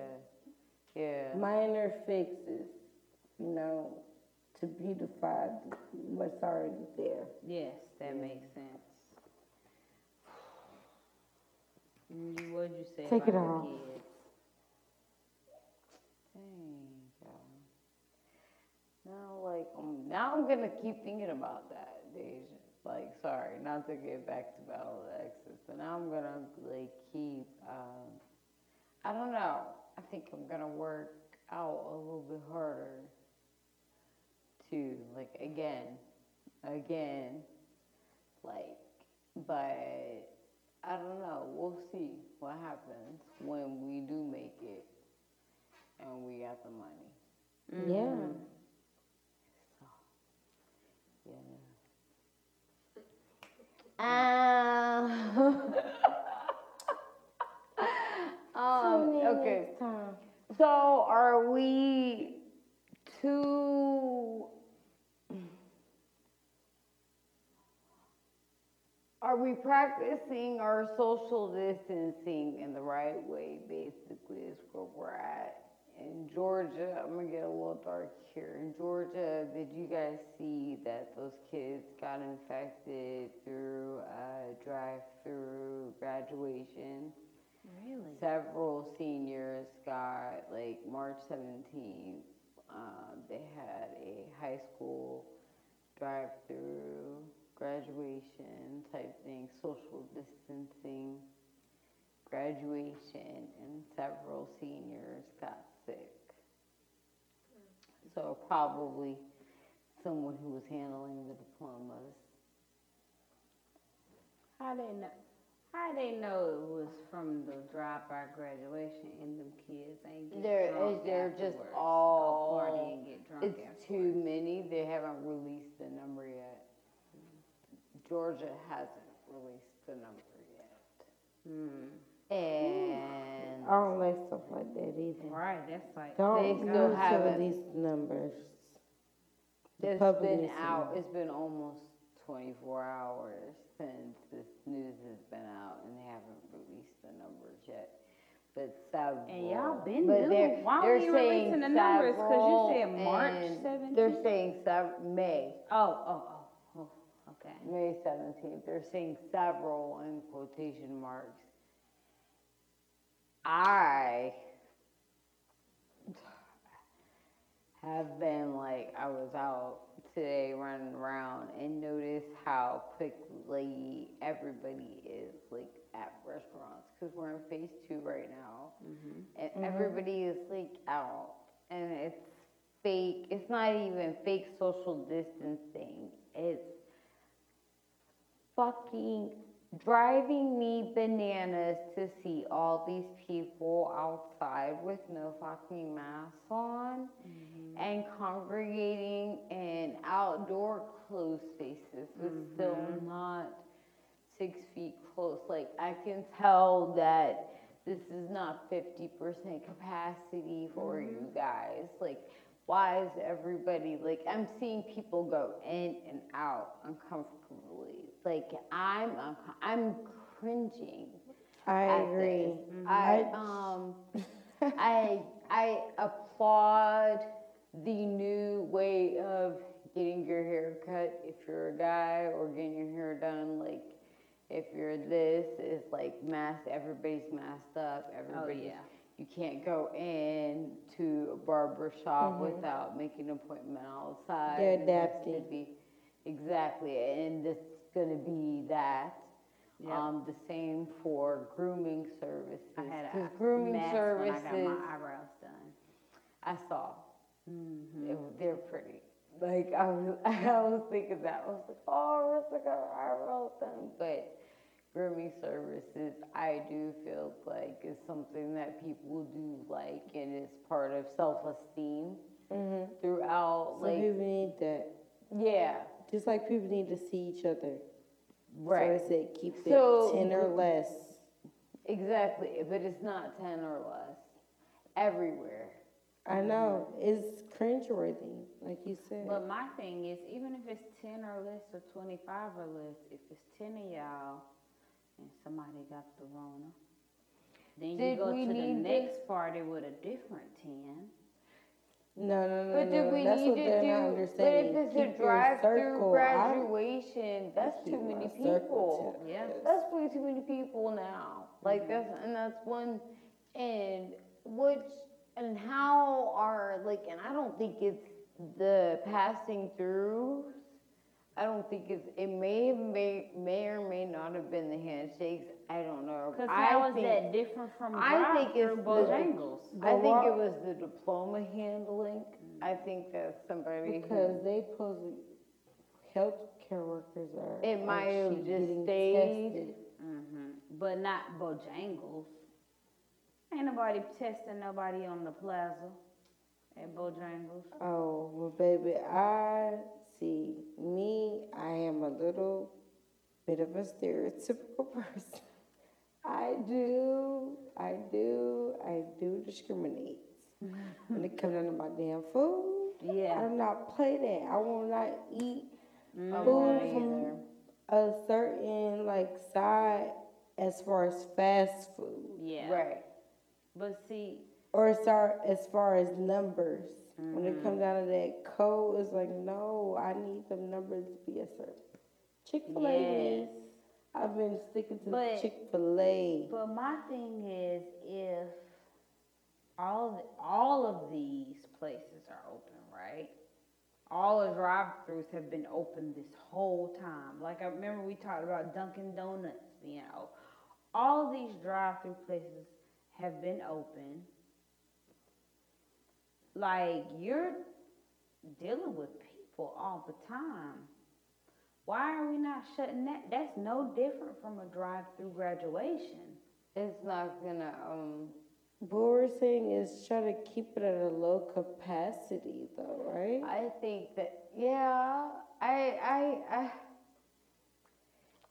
Yeah. Yeah. Minor fixes, you know, to beautify what's already there. Yes, that makes sense. What'd you say Take it about off. kids? Dang, God. Now, like, um, now I'm gonna keep thinking about that, Deja. Like, sorry, not to get back to Battle of Exes, but now I'm gonna like keep. Um, I don't know. I think I'm gonna work out a little bit harder. To like again, again, like, but I don't know. We'll see what happens when we do make it and we got the money. Yeah. So, yeah. Um, um, okay. So are we too? Are we practicing our social distancing in the right way? Basically, is where we're at. In Georgia, I'm gonna get a little dark here. In Georgia, did you guys see that those kids got infected through a drive-through graduation? Really? Several seniors got, like, March 17th, um, they had a high school drive-through graduation type thing, social distancing graduation, and several seniors got sick. So probably someone who was handling the diplomas. How they know? How they know it was from the dropout graduation and them kids ain't get They're- drunk they're just afterwards? all- Go party and get drunk It's afterwards. too many. They haven't released the number yet. Georgia hasn't released the number yet. Hmm. And I don't like stuff like that either. Right, that's like. Don't They use still some haven't- of these numbers. The It's public been needs to out, know. it's been almost twenty-four hours since this news has been out and they haven't released the numbers yet. But several. And y'all been but doing, they're- why they're are you saying releasing the numbers? Cause you said several March and seventeenth? They're saying sev- May, Oh, oh, okay. May seventeenth, they're saying several in quotation marks. I have been like, I was out today running around and notice how quickly everybody is like at restaurants because we're in phase two right now, mm-hmm. and mm-hmm. everybody is like out, and it's fake. It's not even fake social distancing. It's fucking driving me bananas to see all these people outside with no fucking masks on mm-hmm. and congregating in outdoor closed spaces with still mm-hmm. not six feet close. Like I can tell that this is not fifty percent capacity for mm-hmm. you guys. Like why is everybody like I'm seeing people go in and out uncomfortably. Like I'm uh, I'm cringing. I agree. this. Mm-hmm. I um I I applaud the new way of getting your hair cut if you're a guy or getting your hair done like if you're this is like masked everybody's masked up oh, everybody yeah. you can't go in to a barber shop mm-hmm. without making an appointment outside They're be- exactly and this is going to be that Yep. um, the same for grooming services. I had a grooming mask services, when I got my eyebrows done. I saw. Mm-hmm. It they're pretty. Like I was, I was thinking that I was like, oh, Marissa got her eyebrows done. But grooming services, I do feel like is something that people do like, and it's part of self-esteem hmm throughout. So like, people need that. yeah, Just like people need to see each other. right. So I said keep it So- ten or less. Exactly, but it's not ten or less everywhere. I know it's cringeworthy, like you said. But my thing is, even if it's ten or less or twenty-five or less, if it's ten of y'all and somebody got the Rona, then you Did go we to the need next party with a different ten. No, no, no, But no. do we That's need to do, but if it's Keep a drive-through graduation, that's too many people. Yeah. That's way too many people now. Like that's, and that's one, and which, and how are, like, and I don't think it's the passing through. I don't think it's, it may, may, may or may not have been the handshakes, I don't know. Cause I how is think- that different from I think drive-through it's the- Bojangles? I think it was the diploma handling. I think that somebody who- Because they supposedly, healthcare workers are. It might have actually just getting stayed. tested. hmm But not Bojangles. Ain't nobody testing nobody on the plaza at Bojangles. Oh, well, baby, I see me, I am a little bit of a stereotypical person. I do, I do, I do discriminate. when it comes down to my damn food, Yeah. I Yeah. do not play that. I will not eat I food won't from a certain like side as far as fast food. Yeah. Right. But see, Or as far, as far as numbers. When Mm-hmm. it comes down to that code, it's like, no, I need them numbers to be a certain. Chick fil A, Yes. I've been sticking to Chick fil A. but my thing is, if all of, all of these places are open, right? All the drive-throughs have been open this whole time. Like I remember we talked about Dunkin' Donuts being open. All these drive-through places have been open. Like you're dealing with people all the time. Why are we not shutting that? That's no different from a drive-through graduation. It's not gonna, um, What we're saying is try to keep it at a low capacity, though, right? I think that, yeah, I, I, I,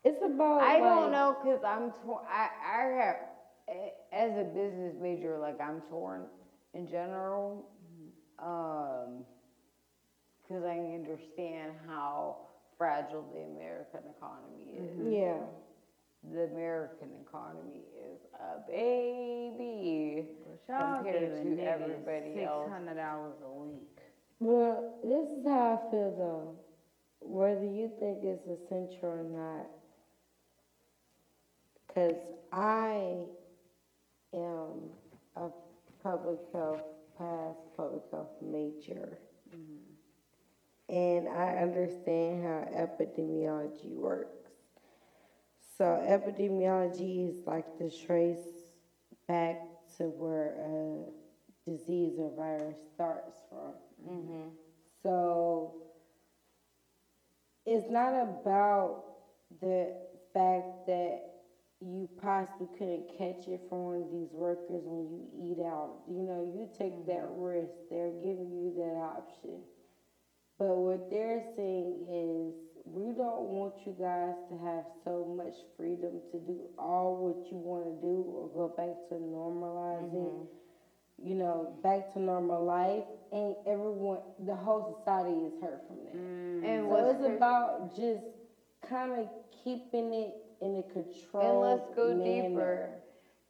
It's about. I like, don't know, cause I'm, tw- I, I have, as a business major, like I'm torn in general, um, because I understand how fragile the American economy is. Yeah. The American economy is a baby Y'all compared giving to niggas everybody six else. hundred dollars a week. Well, this is how I feel though. Whether you think it's essential or not, because I am a public health, past public health major. And I understand how epidemiology works. So, epidemiology is like to trace back to where a disease or virus starts from. Mm-hmm. So it's not about the fact that you possibly couldn't catch it from one of these workers when you eat out. You know, you take mm-hmm. that risk. They're giving you that option. But what they're saying is we don't want you guys to have so much freedom to do all what you want to do or go back to normalizing mm-hmm. you know, back to normal life, and everyone, the whole society is hurt from that. Mm. And So what's it's about just kind of keeping it in a And let's go manner. deeper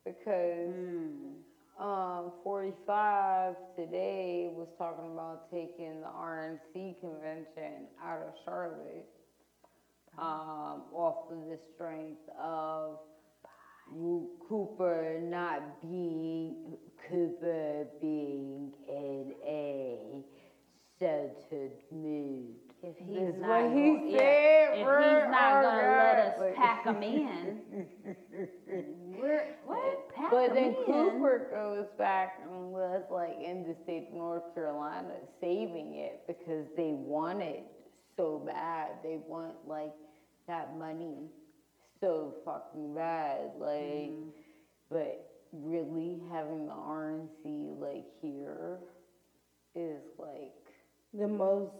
because um, 45 today was talking about taking the RNC convention out of Charlotte um, off of the strength of Cooper not being Cooper being in a sheltered mood. If he's That's not what he gon- yeah, said, if we're he's not gonna let us but- pack him in, we're what? Pack But 'em then in? Cooper goes back and was like in the state of North Carolina saving it because they want it so bad. They want like that money so fucking bad. Like, mm-hmm. but really having the RNC like here is like, The most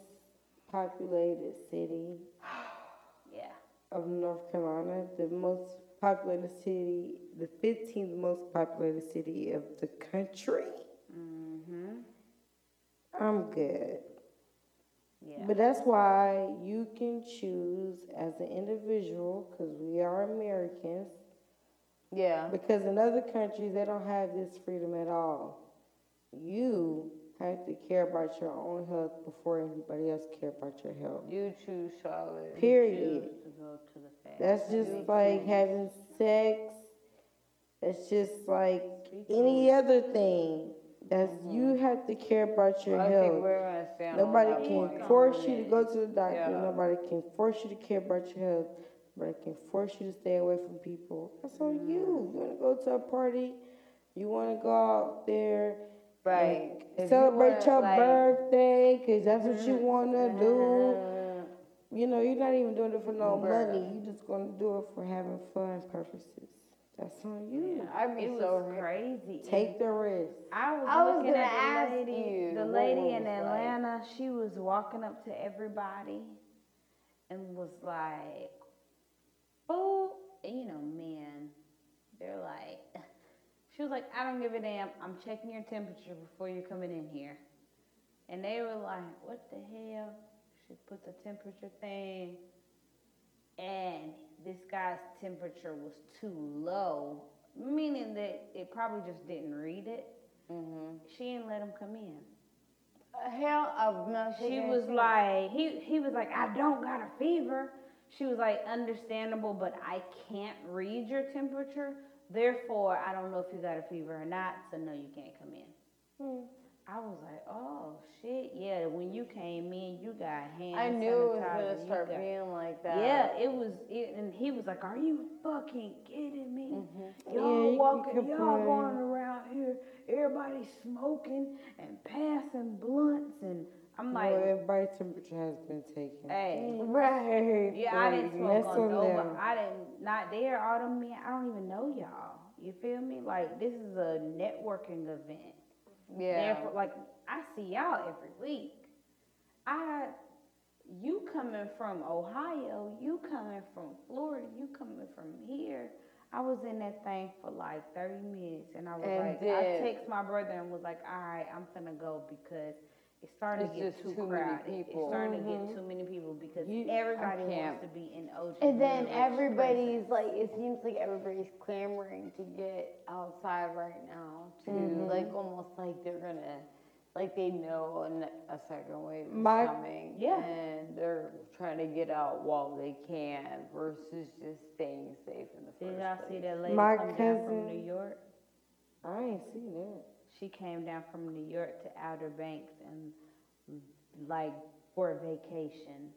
populated city Yeah. of North Carolina, the most populated city, the 15th most populated city of the country. Mm-hmm. I'm good. Yeah. But that's why you can choose as an individual, because we are Americans, yeah. because in other countries they don't have this freedom at all. You have to care about your own health before anybody else care about your health. You choose Charlotte. Period. Choose to go to the fair. That's just like having sex. That's just like any other thing. That's mm-hmm. you have to care about your think health. we're gonna stand on Nobody can force you to go to the doctor. Yeah. Nobody can force you to care about your health. Nobody can force you to stay away from people. That's on you. You want to go to a party. You want to go out there. Right. and If you Celebrate wanna, your like- birthday because that's what you want to do. Uh, You know, you're not even doing it for no Bruh. money. You're just going to do it for having fun purposes. That's on you. I'd be It so was crazy. Take the risk. I was, I was looking gonna at ask the lady, you the lady was in like. Atlanta. She was walking up to everybody and was like, "Oh, and you know, men, they're like." She was like, "I don't give a damn. I'm checking your temperature before you're coming in here." And they were like, "What the hell?" She put the temperature thing, and this guy's temperature was too low, meaning that it probably just didn't read it. mhm. She didn't let him come in. Uh, Hell, I'm not She was like, he he was like, I don't got a fever. She was like, understandable, but I can't read your temperature. Therefore, I don't know if you got a fever or not. So no, you can't come in. I was like, oh shit, yeah. When you came in, you got hand I knew it was gonna start got- being like that. Yeah, it was, it, and he was like, "Are you fucking kidding me? Mm-hmm. Y'all can walking, y'all going around here, everybody smoking and passing blunts, and I'm like, well, everybody's temperature has been taken. hey, mm. Right. yeah, I didn't smoke on on nobody. I didn't, not there. All them men, I don't even know y'all. You feel me? Like this is a networking event. Yeah. Therefore, like I see y'all every week. I, you coming from Ohio, you coming from Florida, you coming from here. I was in that thing for like thirty minutes and I was And like, I text my brother and was like, all right, I'm gonna go because it's starting to get just too too many crowded. It's people. starting to get too many people because You- everybody I can't. wants to be in OG. And then Village everybody's like, it seems like everybody's clamoring to get outside right now too. Mhm. Like almost like they're gonna, like they know a, ne- a second wave is My- coming. Yeah. And they're trying to get out while they can versus just staying safe in the first Did y'all place. see that lady My come down from cousin- New York? I ain't seen that. She came down from New York to Outer Banks and like for a vacation.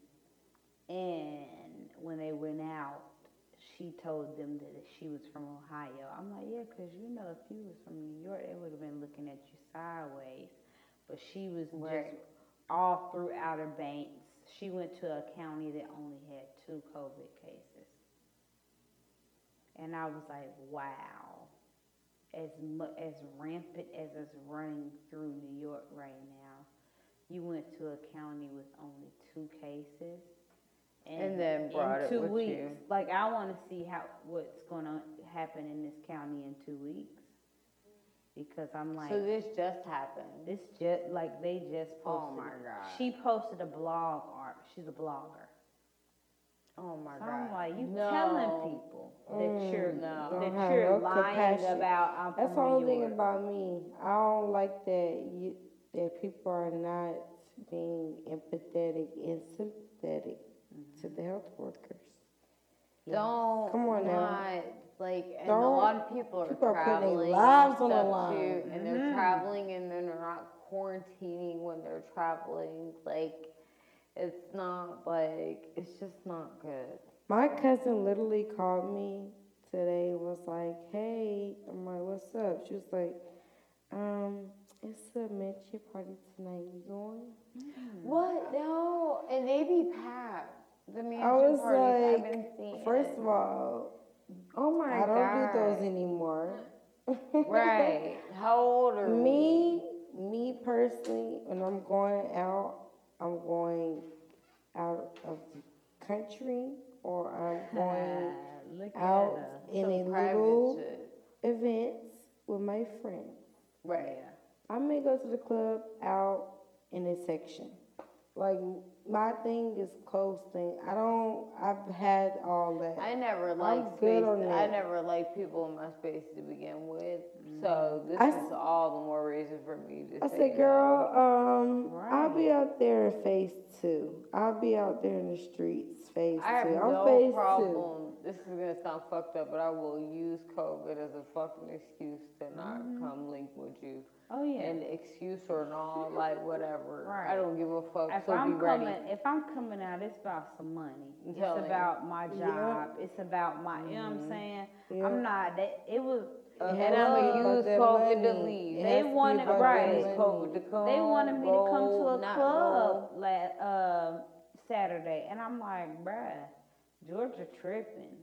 And when they went out, she told them that she was from Ohio. I'm like, yeah, because you know, if you was from New York, they would have been looking at you sideways. But she was Right. just all through Outer Banks. She went to a county that only had two COVID cases. And I was like, wow as mu- as rampant as it's running through New York right now, you went to a county with only two cases, And then brought in it two with weeks. you. Like I want to see how what's going to happen in this county in two weeks, because I'm like, So this just happened. this just like they just oh posted. Oh my. God. She posted a blog art. She's a blogger. Oh my So god. I'm like, you no. telling people that Mm, you're no. Don't that you're no lying compassion. about. I'm That's from the whole New thing about me. I don't like that you that people are not being empathetic and sympathetic to the health workers. Don't Come on now. not, like, and a Don't- lot of people are people are putting their traveling lives and on the line. too, and they're Mhm. traveling and then they're not quarantining when they're traveling. Like, it's not like it's just not good. My cousin literally called me today and was like, Hey, I'm like, What's up? She was like, Um, it's a mention party tonight. You going? What? No, and they be packed. The mansion was parties I've like, been seeing. First of all, oh my god, I don't do those anymore. Right. How old are Me, me personally, when I'm going out, I'm going out of the country or I'm going Look out at her. in Some a private little shit. events with my friends. Right. I may go to the club out in a section. Like my thing is close thing. I don't. I've had all that. I never good space. I never like people in my space to begin with. So this I is all the more reason for me to I say said, girl, um, I'll be out there in phase two. I'll be out there in the streets, phase I two. I'm no phase two. This is gonna sound fucked up, but I will use COVID as a fucking excuse to not mm-hmm. come link with you. Oh yeah. An excuse or not, like whatever. Right. I don't give a fuck. if so I'm be ready. coming, if I'm coming out, it's about some money. It's telling about my Yeah. job. It's about my. You know what I'm mm-hmm. saying? Yeah. I'm not. That it was. Uh, it and I'm gonna use COVID to leave. They has to be wanted- right. COVID to come. They wanted me to come to a club roll. la- uh, Saturday, and I'm like, bruh, Georgia tripping.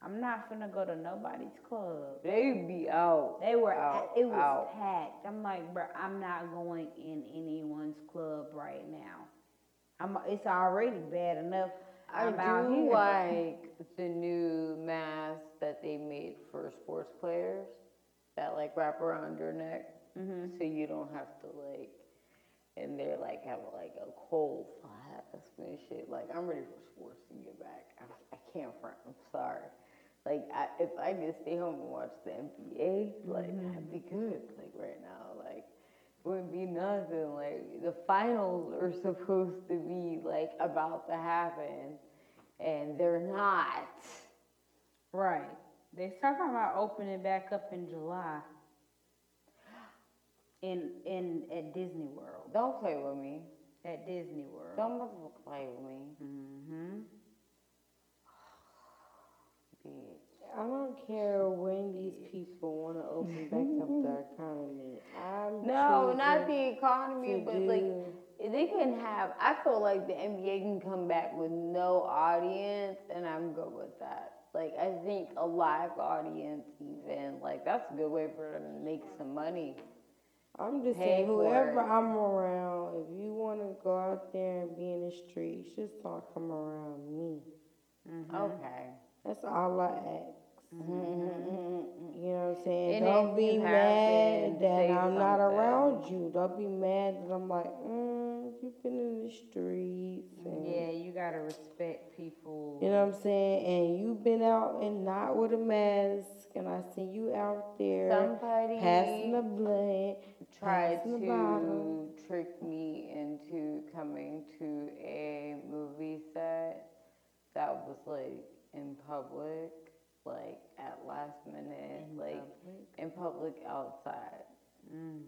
I'm not finna go to nobody's club. They be out. They were. out, it was out. packed. I'm like, bro, I'm not going in anyone's club right now. I'm. It's already bad enough. I I'm do like the new mask that they made for sports players that like wrap around your neck, Mhm. so you don't have to like, and they're like have like a cold flask and shit. Like I'm ready for sports to get back. I, I can't front. I'm sorry. Like I, if I could stay home and watch the NBA, like I'd be good. Like right now, like it wouldn't be nothing. Like the finals are supposed to be like about to happen, and they're not. Right. They talking about opening back up in July. In in at Disney World. Don't play with me. At Disney World. Don't play with me, Mm-hmm. bitch. I don't care when these people want to open back up the economy. I'm No, not the economy, to but like do- they can have. I feel like the NBA can come back with no audience, and I'm good with that. Like I think a live audience, even like that's a good way for them to make some money. I'm just pay saying, whoever it. I'm around, if you want to go out there and be in the streets, just don't come around me. Mm-hmm. Okay. That's all I ask. You know what I'm saying? And Don't be mad that I'm not around you. Don't be mad that I'm like, mm, you've been in the streets. And, Yeah, you gotta respect people. You know what I'm saying? And you've been out and not with a mask. And I see you out there Somebody passing the blunt. tried the bottle. to trick me into coming to a movie set that was like in public, like at last minute, In like public? in public outside. Mm.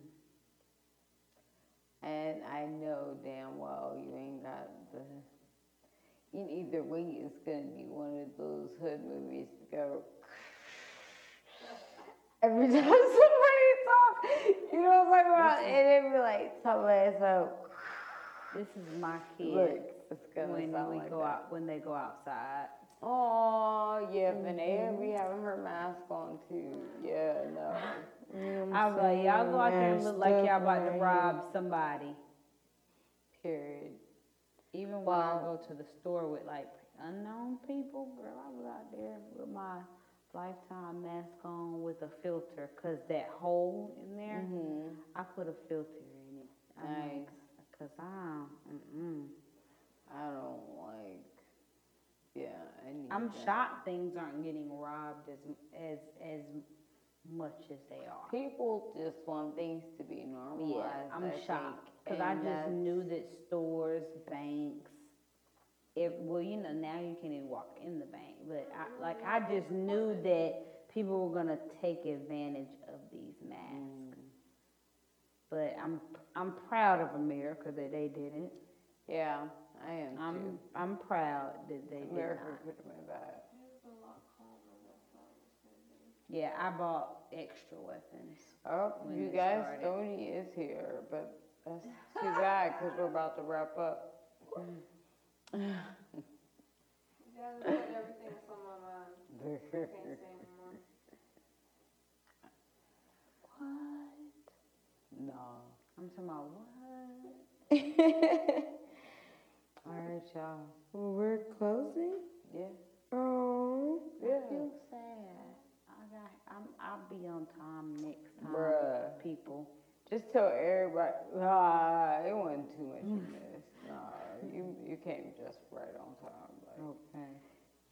And I know damn well you ain't got the. In either way, it's gonna be one of those hood movies to go. Every time somebody talk, you know what I'm talking about, and it be like somebody so. This is my Look, kids it's gonna when sound we like go that. out when they go outside. Oh yeah, and they be having her mask on too. Yeah, no. Know I was like, y'all go out there and look like y'all about to rob somebody. Period. Even when I go to the store with like unknown people, girl, I was out there with my lifetime mask on with a filter, cause that hole in there, Mhm. I put a filter in it. Like, Nice. Cause I, mm-mm. I don't like. Yeah, I need. I'm that. shocked things aren't getting robbed as as as much as they are. People just want things to be normalized. Yeah, I'm I shocked because I just knew that stores, banks, if well, you know, now you can't even walk in the bank, but I, like I just knew that people were gonna take advantage of these masks. Mm. But I'm I'm proud of America that they didn't. Yeah, I am I'm too. I'm proud that they did America not. put them in back. Yeah, I bought extra weapons. Oh, when you it guys, started. Tony is here, but that's too bad because we're about to wrap up. You guys have said everything that's on my mind. I can't say anymore. no. I'm talking about what? All right, y'all. Well, we're closing. Yeah. Oh. Yeah. I feel sad. I got I'm I'll be on time next time. Bruh. People. Just tell everybody. Nah, it wasn't too much of mm. this. Nah, you you came just right on time. Like, Okay.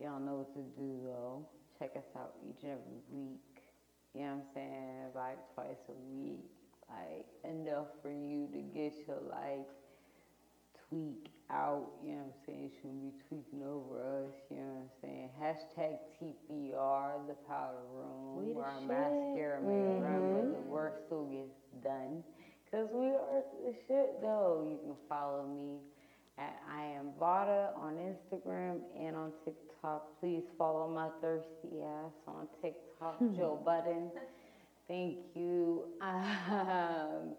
Y'all know what to do though. Check us out each and every week. You know what I'm saying? Like twice a week. Like enough for you to get your like tweak out. You know what I'm saying? Shouldn't be tweaking over us. You know what I'm saying? Hashtag TPR, the powder room, We where our shit. mascara may run, but the work still gets done. Cause we are the shit though. You can follow me at I am Vauda on Instagram and on TikTok. Please follow my thirsty ass on TikTok, Joe Button. Thank you. Um,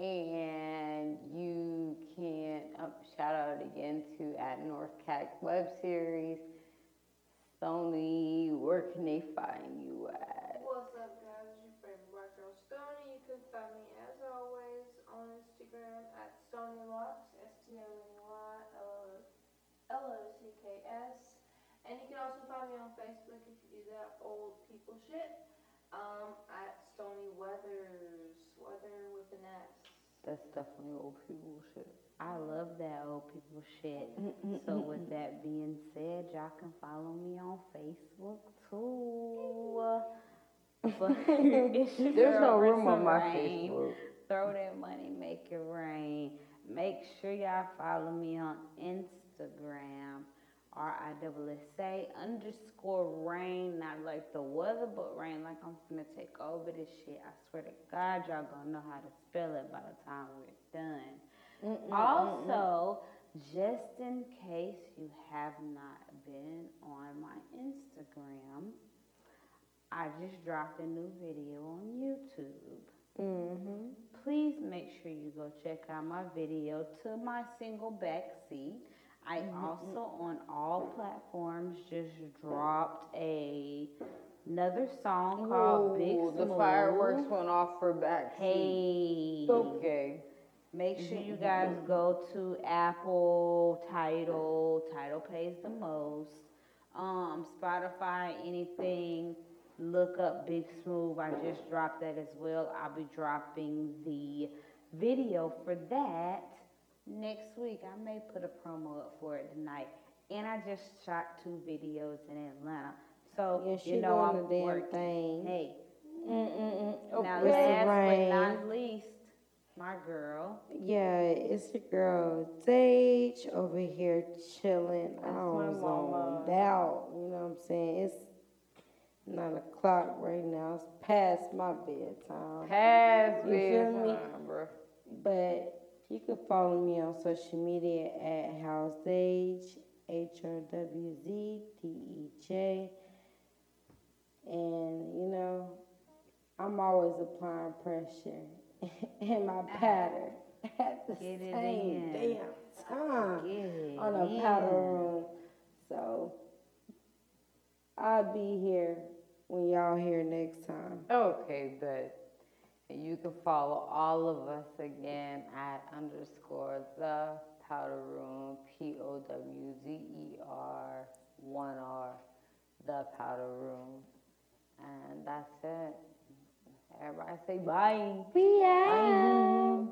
and you can um, shout out again to at North Cack Web Series. Stoney, where can they find you at? What's up, guys? Your favorite black girl, Stoney. You can find me, as always, on Instagram at StoneyLacks, S-T-O-N-Y-L-O-C-K-S. And you can also find me on Facebook if you do that old people shit, um, at Stony Weathers, Weather with an S. That's definitely old people shit. I love that old people shit. So with that being said, y'all can follow me on Facebook too. There's no room on my Rain. Facebook. Throw that money, make it rain. Make sure y'all follow me on Instagram, R-I-S-S-A underscore Reign. Not like the weather, but reign. Like I'm gonna take over this shit. I swear to God, y'all gonna know how to spell it by the time we're done. Also, just in case you have not been on my Instagram, I just dropped a new video on YouTube. Mm-hmm. Please make sure you go check out my video to my single back seat. I mm-hmm. also on all platforms just dropped a another song called Big Ooh, the fireworks went off for back. Hey. Okay. Make mm-hmm, sure you mm-hmm, guys go to Apple, Tidal. Tidal pays the most. um, Spotify, anything, look up Big Smooth. I just dropped that as well. I'll be dropping the video for that next week. I may put a promo up for it tonight. And I just shot two videos in Atlanta. So, Yeah, you know, I'm the working. thing. Hey, Mm-mm-mm. now last but not least, my girl. Yeah, it's your girl Dej over here chilling. I That's my was on out. You know what I'm saying? It's nine o'clock right now. It's past my bedtime. Past You bedtime, bro. But you can follow me on social media at HowzDej, H R W Z D E J. And you know, I'm always applying pressure in my pattern at the Get same damn time on a in. room. So I'll be here when y'all here next time. Okay, but you can follow all of us again at underscore the powder room, P O W Z E R, one R, the powder room. And that's it. Everybody say bye. We out.